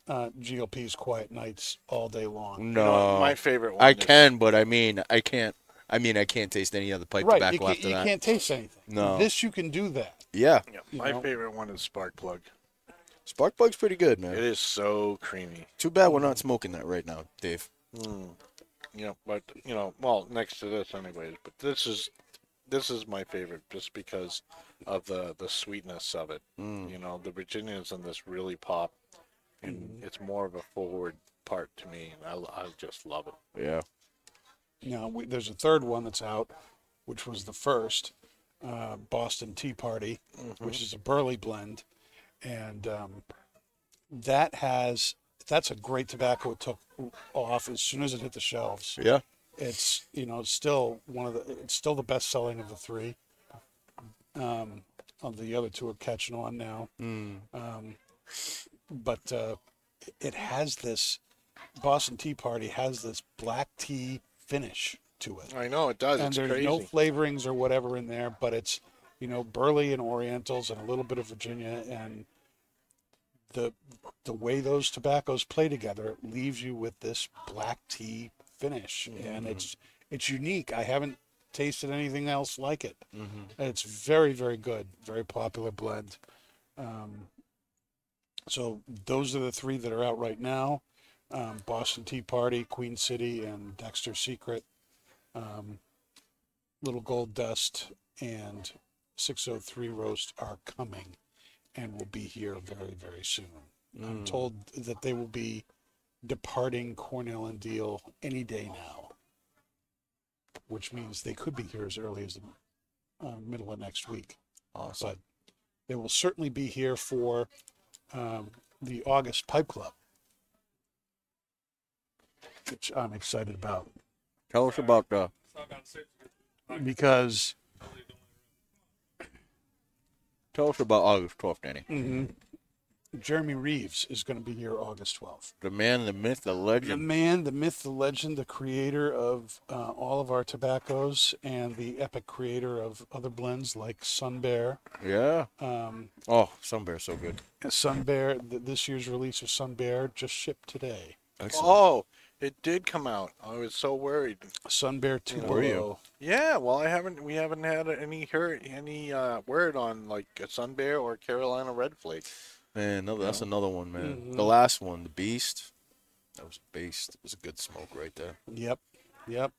uh, GLP's Quiet Nights all day long. No, You know, my favorite one. I is- can, but I mean, I can't. I mean, I can't taste any other pipe right, tobacco you, can't, after you that. can't taste anything. No. this you can do that. Yeah, Yeah, you my know. favorite one is Spark Plug. Sparkplug's pretty good, man. It is so creamy. Too bad we're not smoking that right now, Dave. You know, but you know, well, next to this, anyways. But this is this is my favorite just because of the the sweetness of it. You know, the Virginians in this really pop, and it's more of a forward part to me, and I, I just love it. Yeah. Now we, there's a third one that's out, which was the first, uh, Boston Tea Party, which is a Burley blend, and um, that has that's a great tobacco. It took off as soon as it hit the shelves. Yeah. It's you know it's still one of the it's still the best selling of the three. Um, of the other two are catching on now. Um, but uh, it has this Boston Tea Party has this black tea finish to it, I know it does. and it's there's crazy. no flavorings or whatever in there, but it's you know burley and Orientals and a little bit of Virginia and the the way those tobaccos play together leaves you with this black tea finish, and it's it's unique. I haven't tasted anything else like it. It's very very good, very popular blend. Um, so those are the three that are out right now: um, Boston Tea Party, Queen City, and Dexter Secret. Um, Little Gold Dust and 603 Roast are coming, and will be here very very soon. I'm told that they will be departing Cornell and Diehl any day now, which means they could be here as early as the uh, middle of next week. Awesome. But they will certainly be here for um, the August Pipe Club, which I'm excited about Tell us about the. because Tell us about August 12th, Danny. mhm, Jeremy Reeves is going to be here August 12th. The man, the myth, the legend. The man, the myth, the legend, the creator of uh, all of our tobaccos and the epic creator of other blends like Sun Bear. Yeah. Um, Oh, Sun Bear, so good. Sun Bear, th- this year's release of Sun Bear just shipped today. Excellent. Oh, it did come out. I was so worried. Sun Bear Tupelo. Were you? Yeah, well, I haven't. We haven't had any heard any uh, word on like a Sun Bear or Carolina Red Flake. Man, no, that's another one, man. Mm-hmm. The last one, the Beast. That was a beast. It was a good smoke right there. Yep. Yep.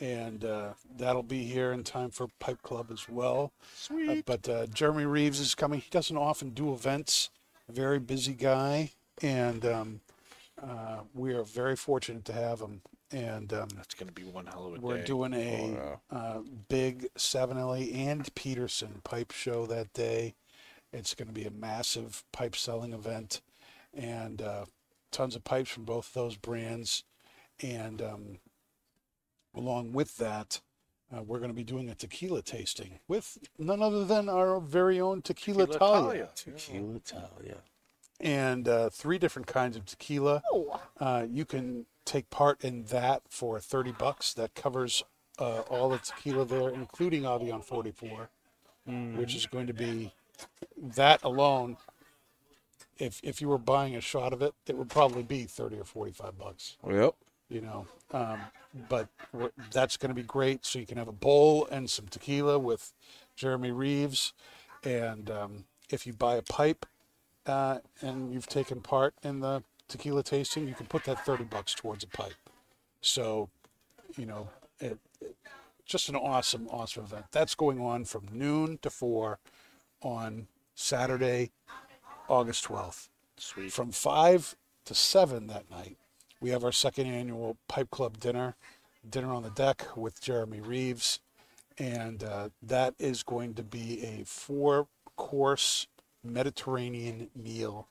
And uh, that'll be here in time for Pipe Club as well. Sweet. but uh, Jeremy Reeves is coming. He doesn't often do events. Very busy guy, and um, uh, we are very fortunate to have him. And um, That's going to be one hell of a we're day. doing a uh, big Savinelli and Peterson pipe show that day. It's going to be a massive pipe selling event and uh, tons of pipes from both those brands. And um, along with that, uh, we're going to be doing a tequila tasting with none other than our very own Tequila, Tequila Talia Talia. Tequila Talia. and uh, three different kinds of tequila. Uh, you can take part in that for 30 bucks. That covers uh, all the tequila there, including Avion 44, which is going to be that alone. If if you were buying a shot of it, it would probably be 30 or 45 bucks. Yep. You know, um, but that's going to be great. So you can have a bowl and some tequila with Jeremy Reeves, and um, if you buy a pipe uh, and you've taken part in the tequila tasting, you can put that 30 bucks towards a pipe. So, you know, it, it- just an awesome, awesome event. That's going on from noon to four on Saturday, August 12th. Sweet. From 5 to 7 that night, we have our second annual Pipe Club dinner, dinner on the deck with Jeremy Reeves. And uh, that is going to be a four course Mediterranean meal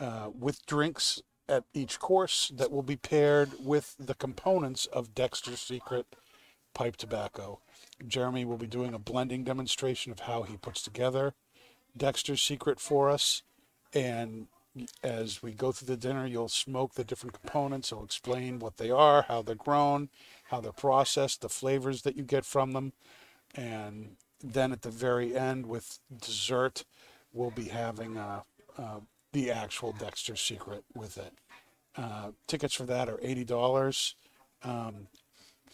uh, with drinks at each course that will be paired with the components of Dexter's Secret pipe tobacco. Jeremy will be doing a blending demonstration of how he puts together Dexter's Secret for us. And as we go through the dinner, you'll smoke the different components. He'll explain what they are, how they're grown, how they're processed, the flavors that you get from them. And then at the very end, with dessert, we'll be having uh, uh, the actual Dexter's Secret with it. Uh, tickets for that are $80. Um,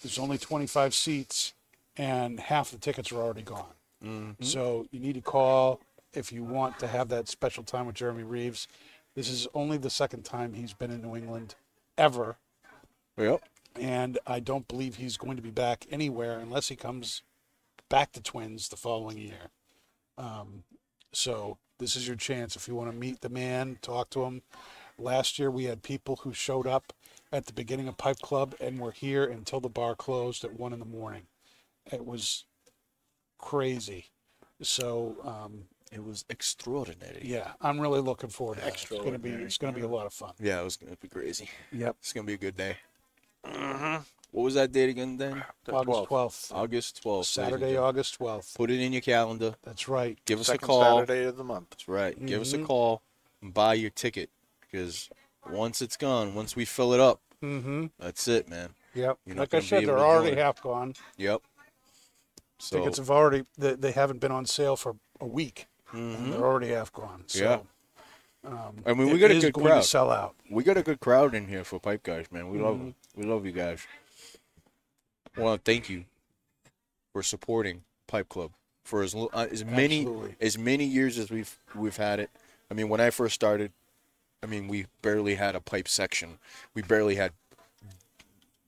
there's only 25 seats, and half the tickets are already gone. So you need to call if you want to have that special time with Jeremy Reeves. This is only the second time he's been in New England ever, Yep. and I don't believe he's going to be back anywhere unless he comes back to Twins the following year. Um, so this is your chance if you want to meet the man, talk to him. Last year we had people who showed up at the beginning of Pipe Club and were here until the bar closed at one in the morning. It was crazy. So um, It was extraordinary. yeah, I'm really looking forward to it. It's gonna be it's gonna be a lot of fun. Yeah, it was gonna be crazy. Yep. It's gonna be a good day. What was that date again? Then The August 12th. twelfth. August twelfth. Saturday, August twelfth. Put it in your calendar. That's right. Give us Second a call. Saturday of the month. That's right. Give us a Mhm. call and buy your ticket because once it's gone, once we fill it up, Mm-hmm. that's it, man. Yep. You're not Like I gonna be said, able they're to already join. half gone. Yep. So Tickets have already they, they haven't been on sale for a week. mhm. They're already half gone. So, Yeah. Um, I mean, we got a good crowd. to sell out. we got a good crowd in here for Pipe Guys, man. We love Mm-hmm. we love you guys. To thank you for supporting Pipe Club for as uh, as many Absolutely. as many years as we've we've had it. I mean, when I first started, I mean, we barely had a pipe section. We barely had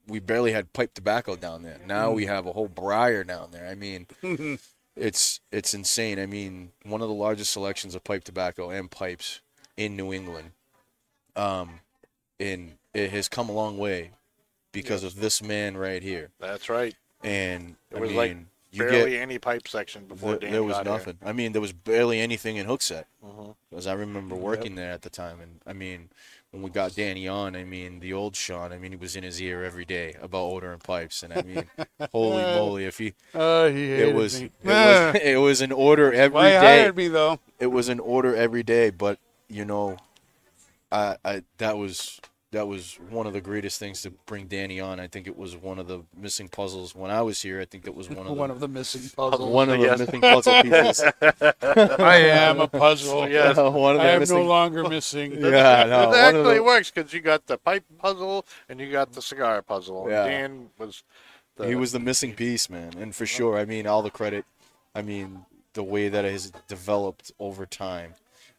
we barely had pipe tobacco down there. Now we have a whole briar down there. I mean, it's it's insane. I mean, one of the largest selections of pipe tobacco and pipes in New England. Um, and it has come a long way because of this man right here. That's right. And It I was mean, like you Barely get any pipe section before there, Dan there was got here. nothing. I mean, there was barely anything in Hooksett. Because I remember working there at the time, and I mean, when we got Danny on, I mean, the old Sean, I mean, he was in his ear every day about ordering pipes, and I mean, holy moly, if he, Oh, he it was, it was, it was an order every Why day. hired me though? It was an order every day, but you know, I, I that was that was one of the greatest things to bring Danny on. I think it was one of the missing puzzles when I was here. I think it was one of the One of the missing puzzles. one of the Yes. missing puzzle pieces. I am a puzzle. Yes. one of the I am missing. no longer missing. yeah, no, it actually the- works because you got the pipe puzzle and you got the cigar puzzle. Yeah. Dan was. The, he was the missing piece, man, and for sure. I mean, all the credit. I mean, the way that it has developed over time,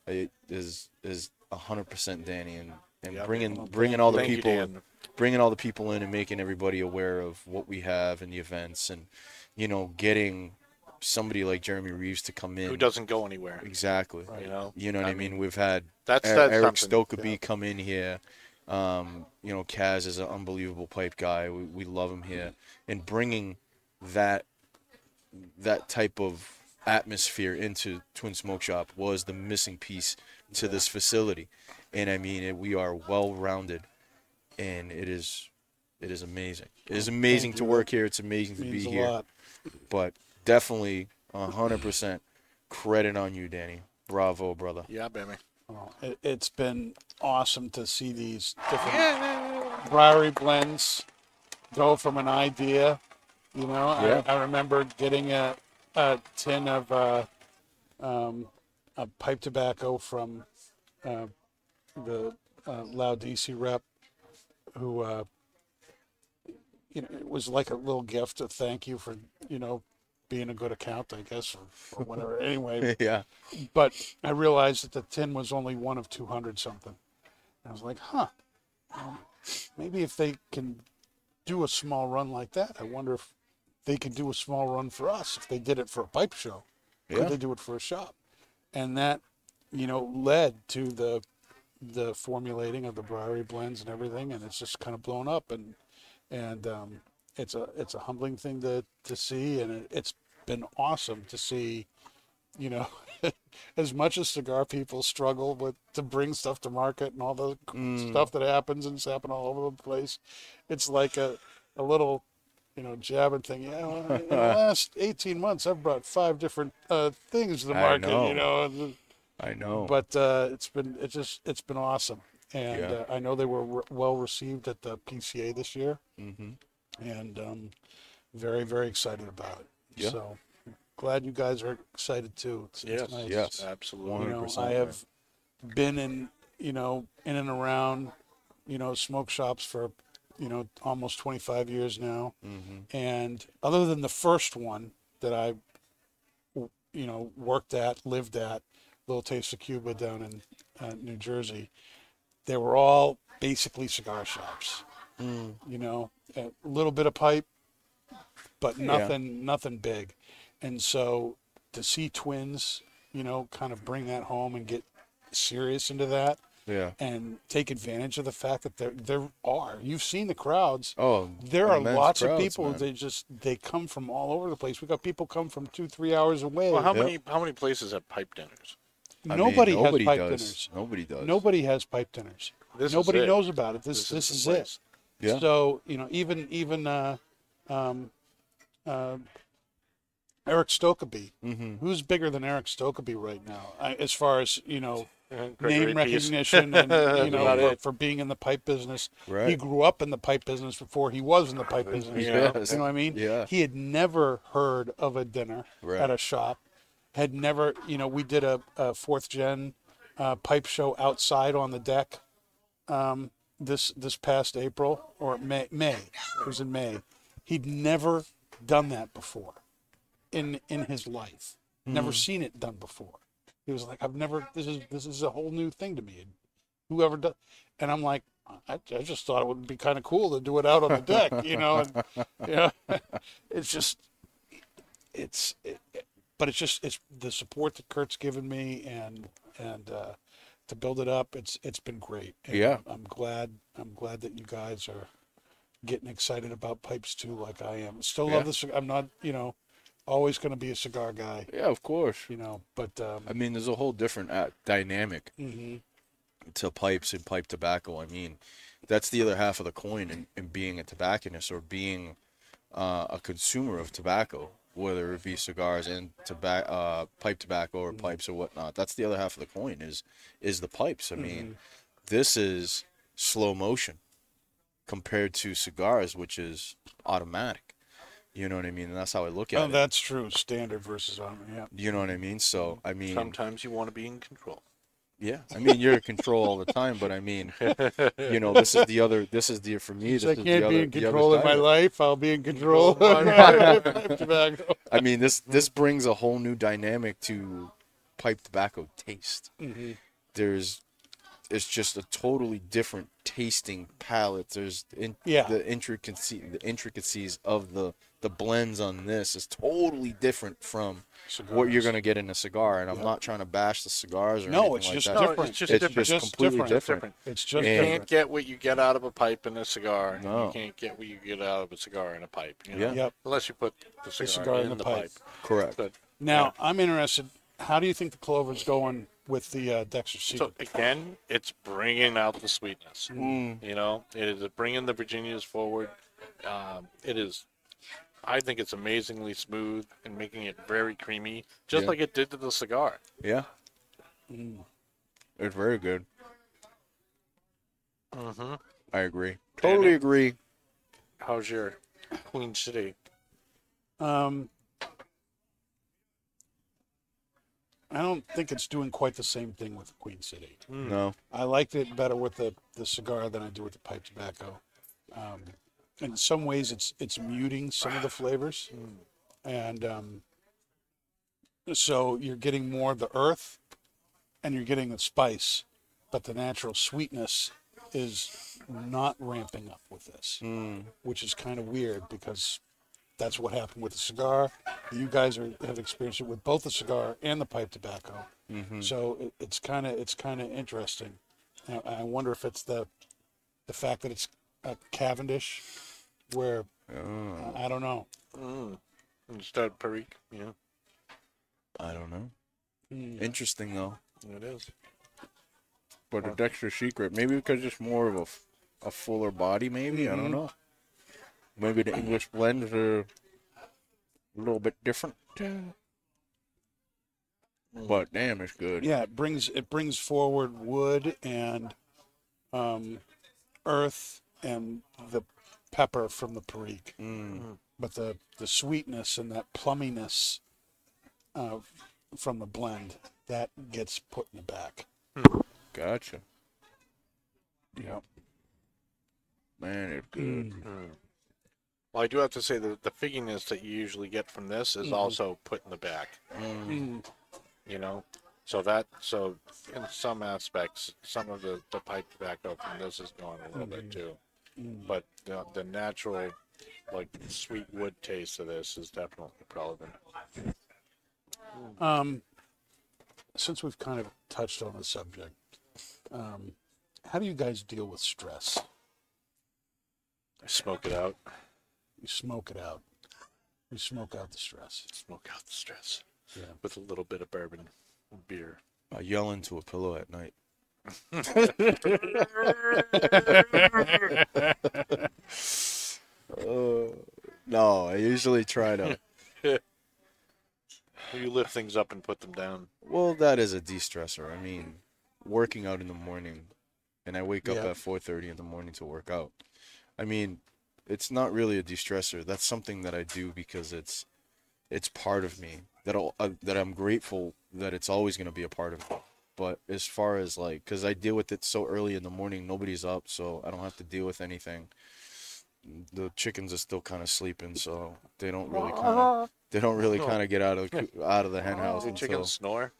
it is is hundred percent Danny, and and Yep. bringing bringing all the Thank you, people Dan. bringing all the people in and making everybody aware of what we have and the events and you know getting somebody like Jeremy Reeves to come in Who doesn't go anywhere? exactly You know. you know what I, I mean? mean, we've had That's that's Eric something. Stokkebye come in here um, you know Kaz is an unbelievable pipe guy we, we love him here and bringing that that type of atmosphere into Twin Smoke Shop was the missing piece to this facility and I mean it, we are well rounded and it is it is amazing. It is amazing to work here. It's amazing to be here. lot. But definitely hundred percent credit on you, Danny. Bravo, brother. Yeah, baby. Well, it, it's been awesome to see these different briary blends go from an idea. You know, Yeah. I, I remember getting a, a tin of uh, um, a pipe tobacco from uh, the uh, Laudisi rep, who uh, you know it was like a little gift to thank you for you know being a good account, I guess, or, or whatever. anyway, yeah. but I realized that the tin was only one of 200 something. And I was like, huh, well, maybe if they can do a small run like that, I wonder if they could do a small run for us. If they did it for a pipe show, Yeah. could they do it for a shop? And that, you know, led to the the formulating of the briary blends and everything, and it's just kind of blown up. And and um, it's a it's a humbling thing to to see, and it, it's been awesome to see you know, as much as cigar people struggle with to bring stuff to market and all the stuff that happens and it's happening all over the place, it's like a, a little, you know, jabbing thing. Yeah, well, in the last eighteen months, I've brought five different uh, things to the market. know. You know, and- I know. but uh, it's been it's just it's been awesome, and Yeah. uh, I know they were re- well received at the PCA this year, hmm and um, very very excited about it. Yeah. So glad you guys are excited too. It's, it's Yes. nice Yes. Absolutely. you know i have been in you know in and around you know smoke shops for you know almost 25 years now hmm and other than the first one that i you know worked at lived at little taste of cuba down in uh, new jersey they were all basically cigar shops Mm. you know a little bit of pipe but Yeah. nothing nothing big and so to see twins you know kind of bring that home and get serious into that Yeah. and take advantage of the fact that there there are you've seen the crowds Oh, there are immense lots of people man. they just they come from all over the place we got people come from two three hours away Well, how Yep. many how many places have pipe dinners? I mean, nobody, nobody has pipe does. dinners Nobody does. nobody has pipe dinners This nobody knows about it this this, the is, place. it Yeah. so you know, even even uh, um, uh, Eric Stokkebye, mm-hmm. who's bigger than Eric Stokkebye right now, I, as far as you know, Gregory name recognition and you know for, for being in the pipe business. Right. He grew up in the pipe business before he was in the pipe business. Yeah. Yes. You know what I mean? Yeah. He had never heard of a dinner Right. at a shop. Had never, you know, we did a, a fourth gen uh, pipe show outside on the deck um, this this past April or May. May it was in May. He'd never done that before in in his life. Never seen it done before. He was like, I've never. This is this is a whole new thing to me. Whoever does, and I'm like, I, I just thought it would be kind of cool to do it out on the deck, you know. And, you know, it's just, it's, it, it- but it's just it's the support that Kurt's given me and and uh, to build it up. It's it's been great. And Yeah. I'm glad I'm glad that you guys are getting excited about pipes too, like I am. Still Yeah. love this. I'm not, you know, always going to be a cigar guy, Yeah, of course. you know, but um, I mean, there's a whole different uh, dynamic mhm. to pipes and pipe tobacco. I mean, that's the other half of the coin in, in being a tobacconist or being uh, a consumer of tobacco, whether it be cigars and tobacco, uh, pipe tobacco or mm-hmm. pipes or whatnot. That's the other half of the coin is is the pipes. I mm-hmm. mean, this is slow motion compared to cigars, which is automatic. You know what I mean? And that's how I look at Oh, it. that's true. Standard versus on, yeah. You know what I mean? So mm-hmm. I mean, Sometimes you want to be in control. Yeah, I mean you're in control all the time, but I mean, you know, this is the other. This is the for me. This So I can't the be other, in control of my life. I'll be in control of my tobacco. I mean, this this brings a whole new dynamic to pipe tobacco taste. Mhm. There's it's just a totally different tasting palette. There's in, Yeah. the intricacy the intricacies of the the blends on this is totally different from what you're gonna get in a cigar. And I'm Yep. not trying to bash the cigars or No, anything it's like just that. No, different. it's just It's different. It's just completely different. It's just You different. can't get what you get out of a pipe in a cigar. No. You can't get what you get out of a cigar in a pipe. You know? Yeah. Yep. Unless you put the cigar, cigar in, the pipe. Correct. But Now I'm interested. How do you think the Clover's going with the uh, Dexter so again, it's bringing out the sweetness. Mm. You know, it is bringing the Virginias forward. Um, it is. I think it's amazingly smooth and making it very creamy, just Yeah. like it did to the cigar. Yeah. Mm. It's very good. Mm-hmm. I agree. Totally agree. How's your Queen City? Um, I don't think it's doing quite the same thing with Queen City. No. I liked it better with the, the cigar than I do with the pipe tobacco. Um, in some ways, it's it's muting some of the flavors, and um, so you're getting more of the earth, and you're getting the spice, but the natural sweetness is not ramping up with this, Mm. which is kind of weird because that's what happened with the cigar. You guys are, have experienced it with both the cigar and the pipe tobacco. Mm-hmm. So it, it's kind of it's kind of interesting. I, I wonder if it's the the fact that it's a Cavendish, where Oh, I don't know. Mm. Instead of Perique, yeah, I don't know. Hmm. Interesting though. it is. But a Dexter Secret, maybe because it's more of a, a fuller body, maybe I don't Mhm. know. Maybe the English blends are a little bit different. But damn, it's good. Yeah, it brings it brings forward wood and um, earth and the pepper from the Perique, Mm. but the the sweetness and that plumminess uh, from the blend that gets put in the back. Gotcha. Yeah. Man, it's good. Mm. Well, I do have to say that the figginess that you usually get from this is Mhm. also put in the back. Mm. Mm. You know, so that so in some aspects, some of the the pipe tobacco from this is gone a little bit too. But the, the natural, like sweet wood taste of this is definitely relevant. Um, since we've kind of touched on the subject, um, how do you guys deal with stress? I smoke it out, You smoke it out. You smoke out the stress. smoke out the stress Yeah. with a little bit of bourbon and beer. I yell into a pillow at night. Uh, no, I usually try to. You lift things up and put them down. Well, that is a de-stressor. I mean, working out in the morning, and I wake up Yeah. at 4:30 in the morning to work out. I mean, it's not really a de-stressor. That's something that I do because it's it's part of me. That uh, that I'm grateful that it's always going to be a part of me. But as far as like, because I deal with it so early in the morning, nobody's up, so I don't have to deal with anything. The chickens are still kind of sleeping, so they don't really kind of they don't really kind of get out of the coo- out of the hen house Do until chickens snore?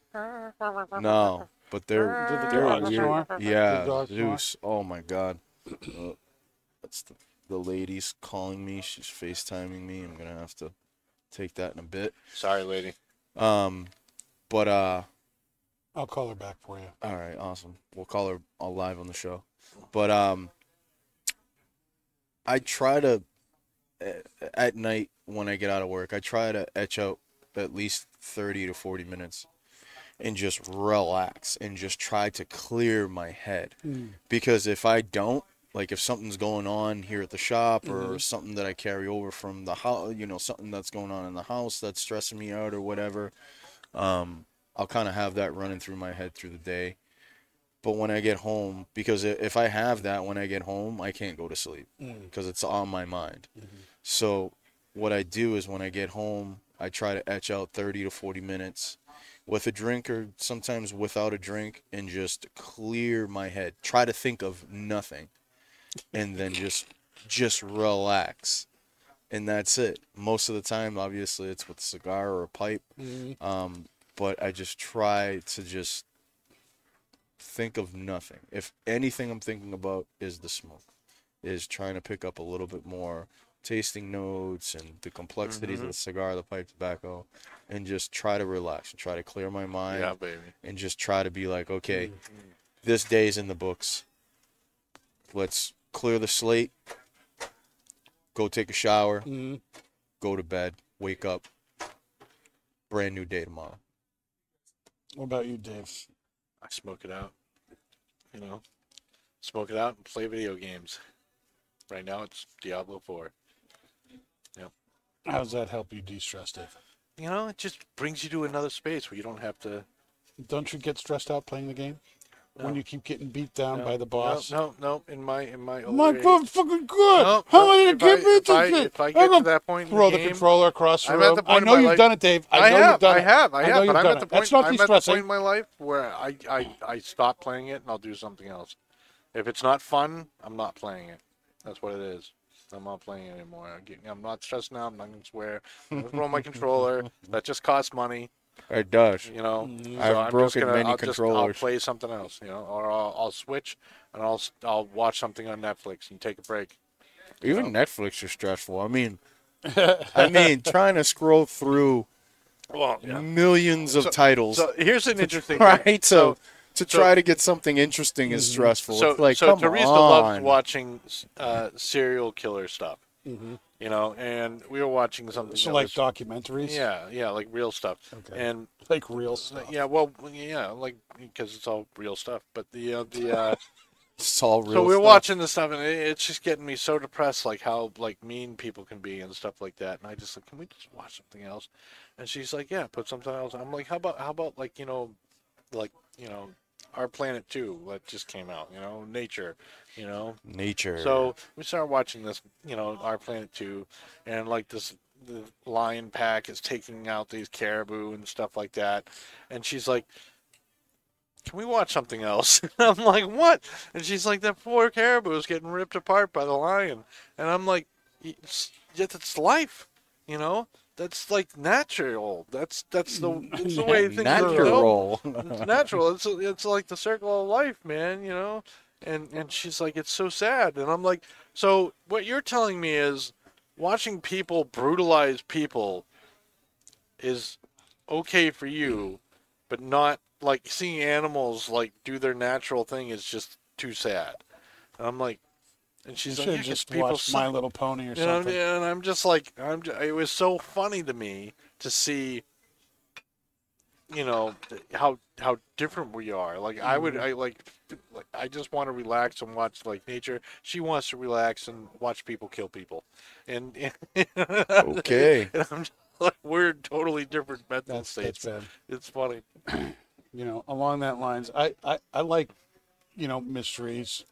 no, but they're Do the they're dogs weird. Yeah, The? Zeus. Oh my God. Uh, that's the the lady's calling me. She's FaceTiming me. I'm gonna have to take that in a bit. Sorry, lady. Um, but uh, I'll call her back for you. all right, awesome. We'll call her all live on the show. But um, I try to at night when I get out of work, I try to etch out at least thirty to forty minutes and just relax and just try to clear my head. Because if I don't, like if something's going on here at the shop or something that I carry over from the house, you know, something that's going on in the house that's stressing me out or whatever, um, I'll kind of have that running through my head through the day. But when I get home, because if I have that when I get home, I can't go to sleep mm. because it's on my mind. Mm-hmm. So what I do is when I get home, I try to etch out 30 to 40 minutes with a drink or sometimes without a drink and just clear my head. Try to think of nothing and then just just relax. And that's it. Most of the time obviously it's with a cigar or a pipe. Mm-hmm. Um, but I just try to just think of nothing. If anything, I'm thinking about is the smoke, is trying to pick up a little bit more tasting notes and the complexities of the cigar, the pipe tobacco, and just try to relax and try to clear my mind Yeah, baby. and just try to be like, okay, this day's in the books. Let's clear the slate. Go take a shower. Mhm. Go to bed. Wake up. Brand new day tomorrow. What about you, Dave? I smoke it out. You know, smoke it out and play video games. Right now, it's Diablo 4. How does that help you de-stress, Dave? You know, it just brings you to another space where you don't have to. Don't you get stressed out playing the game when you keep getting beat down no, by the boss? No, no, no. In my in my older My fucking good. No, How no, get I- me if I- to if I I'm get to gonna that point in throw the game, controller across the I'm room. at the point I know you've life- done it, Dave. I, I, know have, you've done I it. have, I know have, you've but I'm at the point. not I'm at the point in my life where I, I, I stop playing it and I'll do something else. If it's not fun, I'm not playing it. That's what it is. I'm not playing it anymore. I'm, getting, I'm not stressed now. I'm not gonna swear. I'm gonna throw my controller. That just costs money. It does. You know. Mm-hmm. So I've I'm broken gonna, many I'll Just, I'll controllers. play something else. You know, or I'll, I'll switch and I'll s- I'll watch something on Netflix and take a break. Even Netflix is stressful. I mean, I mean, trying to scroll through Well, millions of titles, So here's an interesting thing. right? So, to so- try to get something interesting is stressful. So, it's like, so come Teresa on. loves watching uh, serial killer stuff. You know, and we were watching something. So like was- documentaries, yeah, yeah, like real stuff. Okay. And like real stuff. yeah, well, yeah, like because it's all real stuff. But the uh, the uh, It's all real. so we we're stuff. watching this stuff, and it's just getting me so depressed, like how like mean people can be and stuff like that. And I just like, can we just watch something else? And she's like, yeah, put something else. I'm like, how about how about like you know, like you know, our planet two that just came out. You know, nature. You know, nature. so we started watching this, you know, Our Planet 2, and like this, the lion pack is taking out these caribou and stuff like that. And she's like, Can we watch something else? I'm like, What? And she's like, That poor caribou is getting ripped apart by the lion. And I'm like, yet it's life, you know? That's like natural. That's that's the that's the way things are. natural. It's natural. It's it's like the circle of life, man. You know, and and she's like, it's so sad, and I'm like, so what you're telling me is, watching people brutalize people is okay for you, but not like seeing animals like do their natural thing is just too sad. And I'm like, and she's should like, have just people watched My. Little Pony or You know, something. and I'm just like, I'm. Just, it was so funny to me to see, you know, how how different we are. Like I would, mm-hmm. I like, like I just want to relax and watch like nature. She wants to relax and watch people kill people, and, Okay. and I'm just like, we're totally different mental That's states. that's bad. It's funny. you know, along that lines, I, I, I like, you know, mysteries,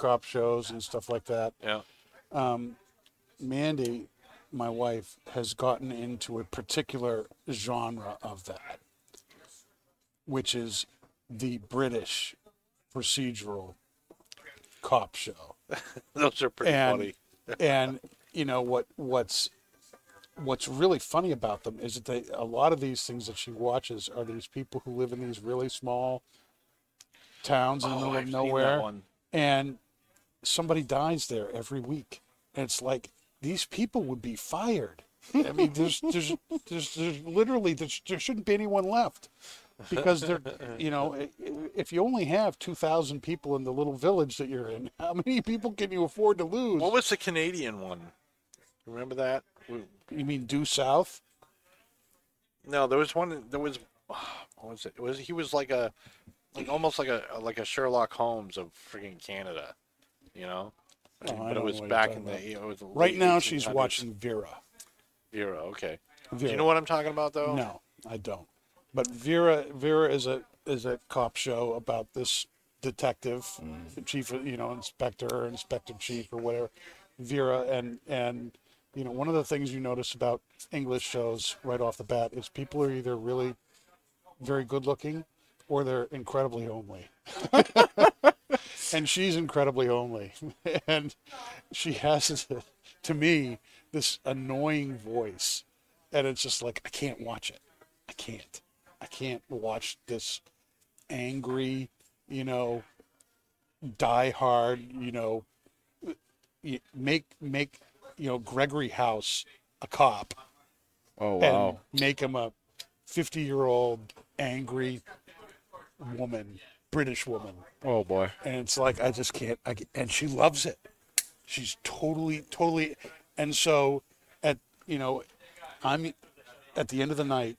cop shows and stuff like that. Yeah. Um, Mandy, my wife, has gotten into a particular genre of that, which is the British procedural cop show. Those are pretty And- funny. and you know what what's what's really funny about them is that they a lot of these things that she watches are these people who live in these really small towns in the middle Oh, of nowhere and somebody dies there every week and it's like these people would be fired i mean there's there's there's, there's literally there's, there shouldn't be anyone left because they're you know if you only have 2000 people in the little village that you're in how many people can you afford to lose What was the Canadian one? Remember that? You mean due south? No, there was one. There was what was it? It was he was like a like almost like a like a Sherlock Holmes of freaking Canada, you know. Oh, I but it don't was know what you're back talking in the. about. It was Right late now, she's 1800s. watching Vera. Vera. Okay. Do Vera. you know what I'm talking about though? No, I don't. But Vera, Vera is a is a cop show about this detective, Mm. chief, you know, inspector or inspector chief or whatever. Vera and and you know one of the things you notice about English shows right off the bat is people are either really very good looking or they're incredibly homely. and she's incredibly homely, and she has, to me, this annoying voice, and it's just like I can't watch it. I can't. I can't watch this angry, you know, Die Hard, you know, make make you know Gregory House a cop Oh and wow. make him a 50 year old angry woman, British woman. Oh boy. And it's like, I just can't. I, ca- and she loves it. She's totally, totally. And so at, you know, I'm at the end of the night,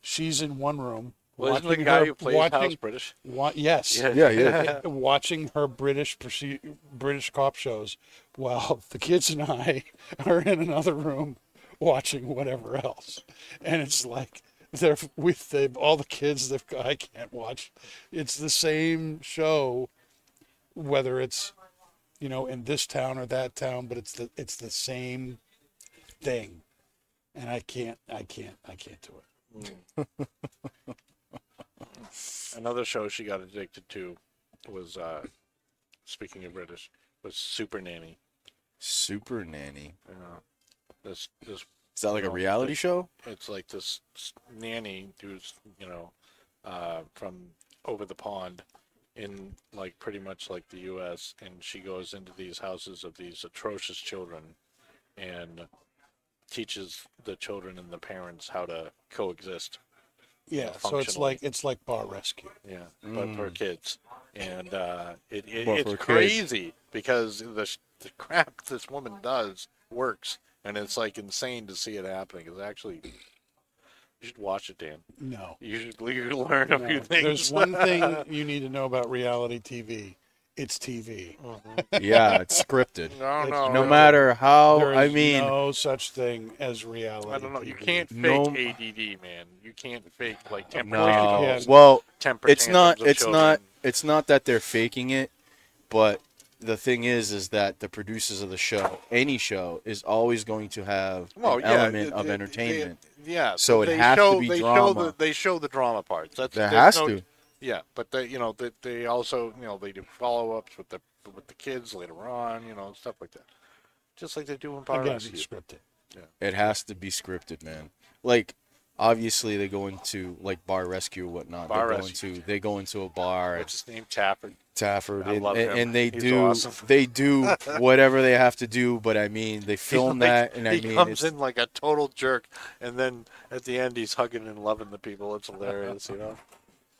she's in one room. Well, isn't the watching guy her- who plays House British? wa- yes. Yeah. Yeah, yeah. watching her British proce- British cop shows while the kids and I are in another room watching whatever else, and it's like they're with they've all the kids they've I can't watch. It's the same show, whether it's you know in this town or that town, but it's the it's the same thing, and I can't I can't I can't do it. Another show she got addicted to was, uh, speaking of British, was Super Nanny. Super nanny. You know, this this Is that like a reality but- show? it's like this nanny who's you know uh, from over the pond in like pretty much like the U.S. and she goes into these houses of these atrocious children and teaches the children and the parents how to coexist. Yeah, so it's like it's like bar rescue. Yeah, but for kids, and uh, it, it it's for kids. crazy because the sh- the crap this woman does works, and it's like insane to see it happening. It's actually you should watch it, Dan. No. You should you learn a few things. There's one thing you need to know about reality TV. It's TV. Mm-hmm. Yeah, it's scripted. no, no, No matter how, There is I mean, no such thing as reality. I don't know. You TV. can't fake No- ADD, man. You can't fake like temper no. Yeah. Well, temper it's not. It's children. not. It's not that they're faking it, but the thing is, is that the producers of the show, any show, is always going to have Well, an yeah, element they- of they- entertainment. yeah. So it they has to be they Show drama. the, they show the drama parts. That's There has no- to. Yeah, but they, you know, they, they also, you know, they do follow ups with the with the kids later on, you know, stuff like that. Just like they do in Power Again, Rescue. it's scripted. It has to be scripted, man. Like, obviously, they go into like bar rescue or whatnot. Bar they go rescue. into they go into a bar. What's his name? Taffer. Taffer, I and, love and, him. and they He's do awesome. they do whatever they have to do. But I mean, they film Like, that, and I he mean, comes in like a total jerk, and then at the end he's hugging and loving the people. It's hilarious, you know.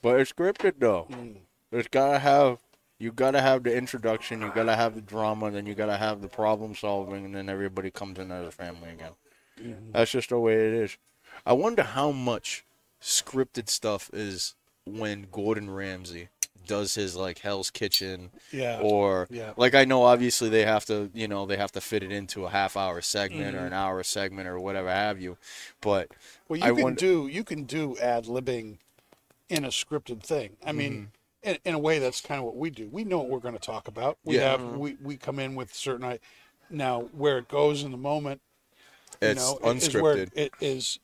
but it's scripted though. Mm. There's gotta have you gotta have the introduction, you gotta have the drama, then you gotta have the problem solving, and then everybody comes in as a family again. Mm-hmm. That's just the way it is. I wonder how much scripted stuff is when Gordon Ramsay does his like Hell's Kitchen Yeah. or Yeah. like I know obviously they have to you know they have to fit it into a half hour segment Mm-hmm. or an hour segment or whatever have you, but Well, you I can wonder- do you can do ad libbing in a scripted thing. I mean, in, in a way, that's kind of what we do. We know what we're going to talk about. We Yeah. have we, we come in with certain. i- Now, where it goes in the moment, you it's know, is where unscripted. it is.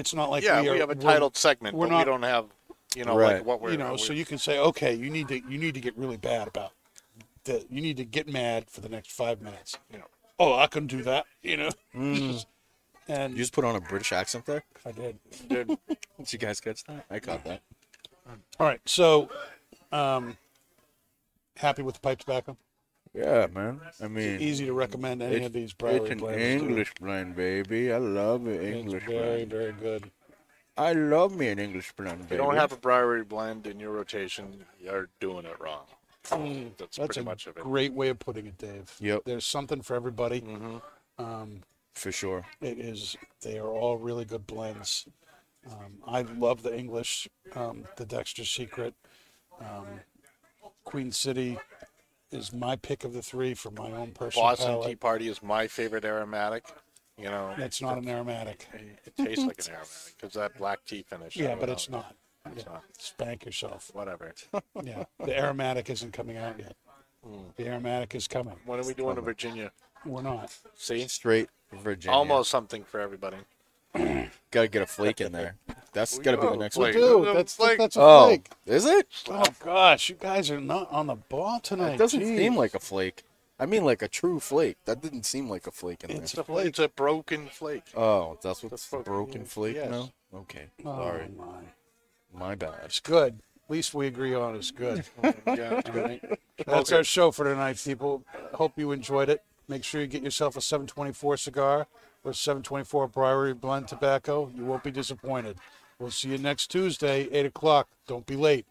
It's not like yeah, we, we, have a titled segment, we're but we don't have, you know, Right. like what we're, you know, so we're- you can say, okay, you need to you need to get really bad about the you need to get mad for the next five minutes. You know. oh, I can do that. You know, Mm. and You just put on a British accent there. I did. Dude, Did you guys catch that? I caught that. All right, so um, happy with the pipe tobacco. Yeah, man. I mean, Easy to recommend any of these it's an blends. too. English blend, baby. I love it. English It's very, blend. very good. I love me an English blend, if baby. you don't have a Briary blend in your rotation, you're doing it wrong. That's, Mm, That's pretty a much of it. great way of putting it, Dave. Yep. There's something for everybody. hmm Um, for sure. it is. They are all really good blends. Um, I love the English, um, the Dexter Secret. Um, Queen City is my pick of the three for my own personal Boston palate. Tea Party is my favorite aromatic. You know, It's not an aromatic. it tastes like an aromatic because that black tea finish. Yeah, but it's not. It's Yeah. not. Spank yourself. Whatever. Yeah, the aromatic isn't coming out yet. Hmm. The aromatic is coming. When are we doing a Virginia? We're not. See, Straight Virginia. almost something for everybody. Gotta get a flake in there. That's We gotta be the next one. Dude, that's Flake. that's a Oh, flake. is it? Oh gosh, you guys are not on the ball tonight. It doesn't Jeez. seem like a flake. I mean, like a true flake. That didn't seem like a flake in It's there. a flake. It's a broken flake. Oh, that's what's That's the broken- broken flake yes. now. Okay, Oh, sorry, my. my bad. It's good. At least we agree on is good. Oh, yeah, right. That's our show for tonight, people. Hope you enjoyed it. Make sure you get yourself a 724 cigar or 724 Briary Blend Tobacco. You won't be disappointed. We'll see you next Tuesday, 8 o'clock. Don't be late.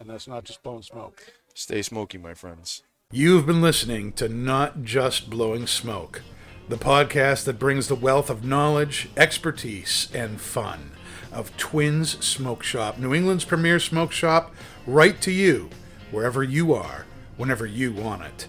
And that's not just blowing Smoke. Stay smoky, my friends. You've been listening to Not Just Blowing Smoke, the podcast that brings the wealth of knowledge, expertise, and fun of Twins Smoke Shop, New England's premier smoke shop, right to you, wherever you are, whenever you want it.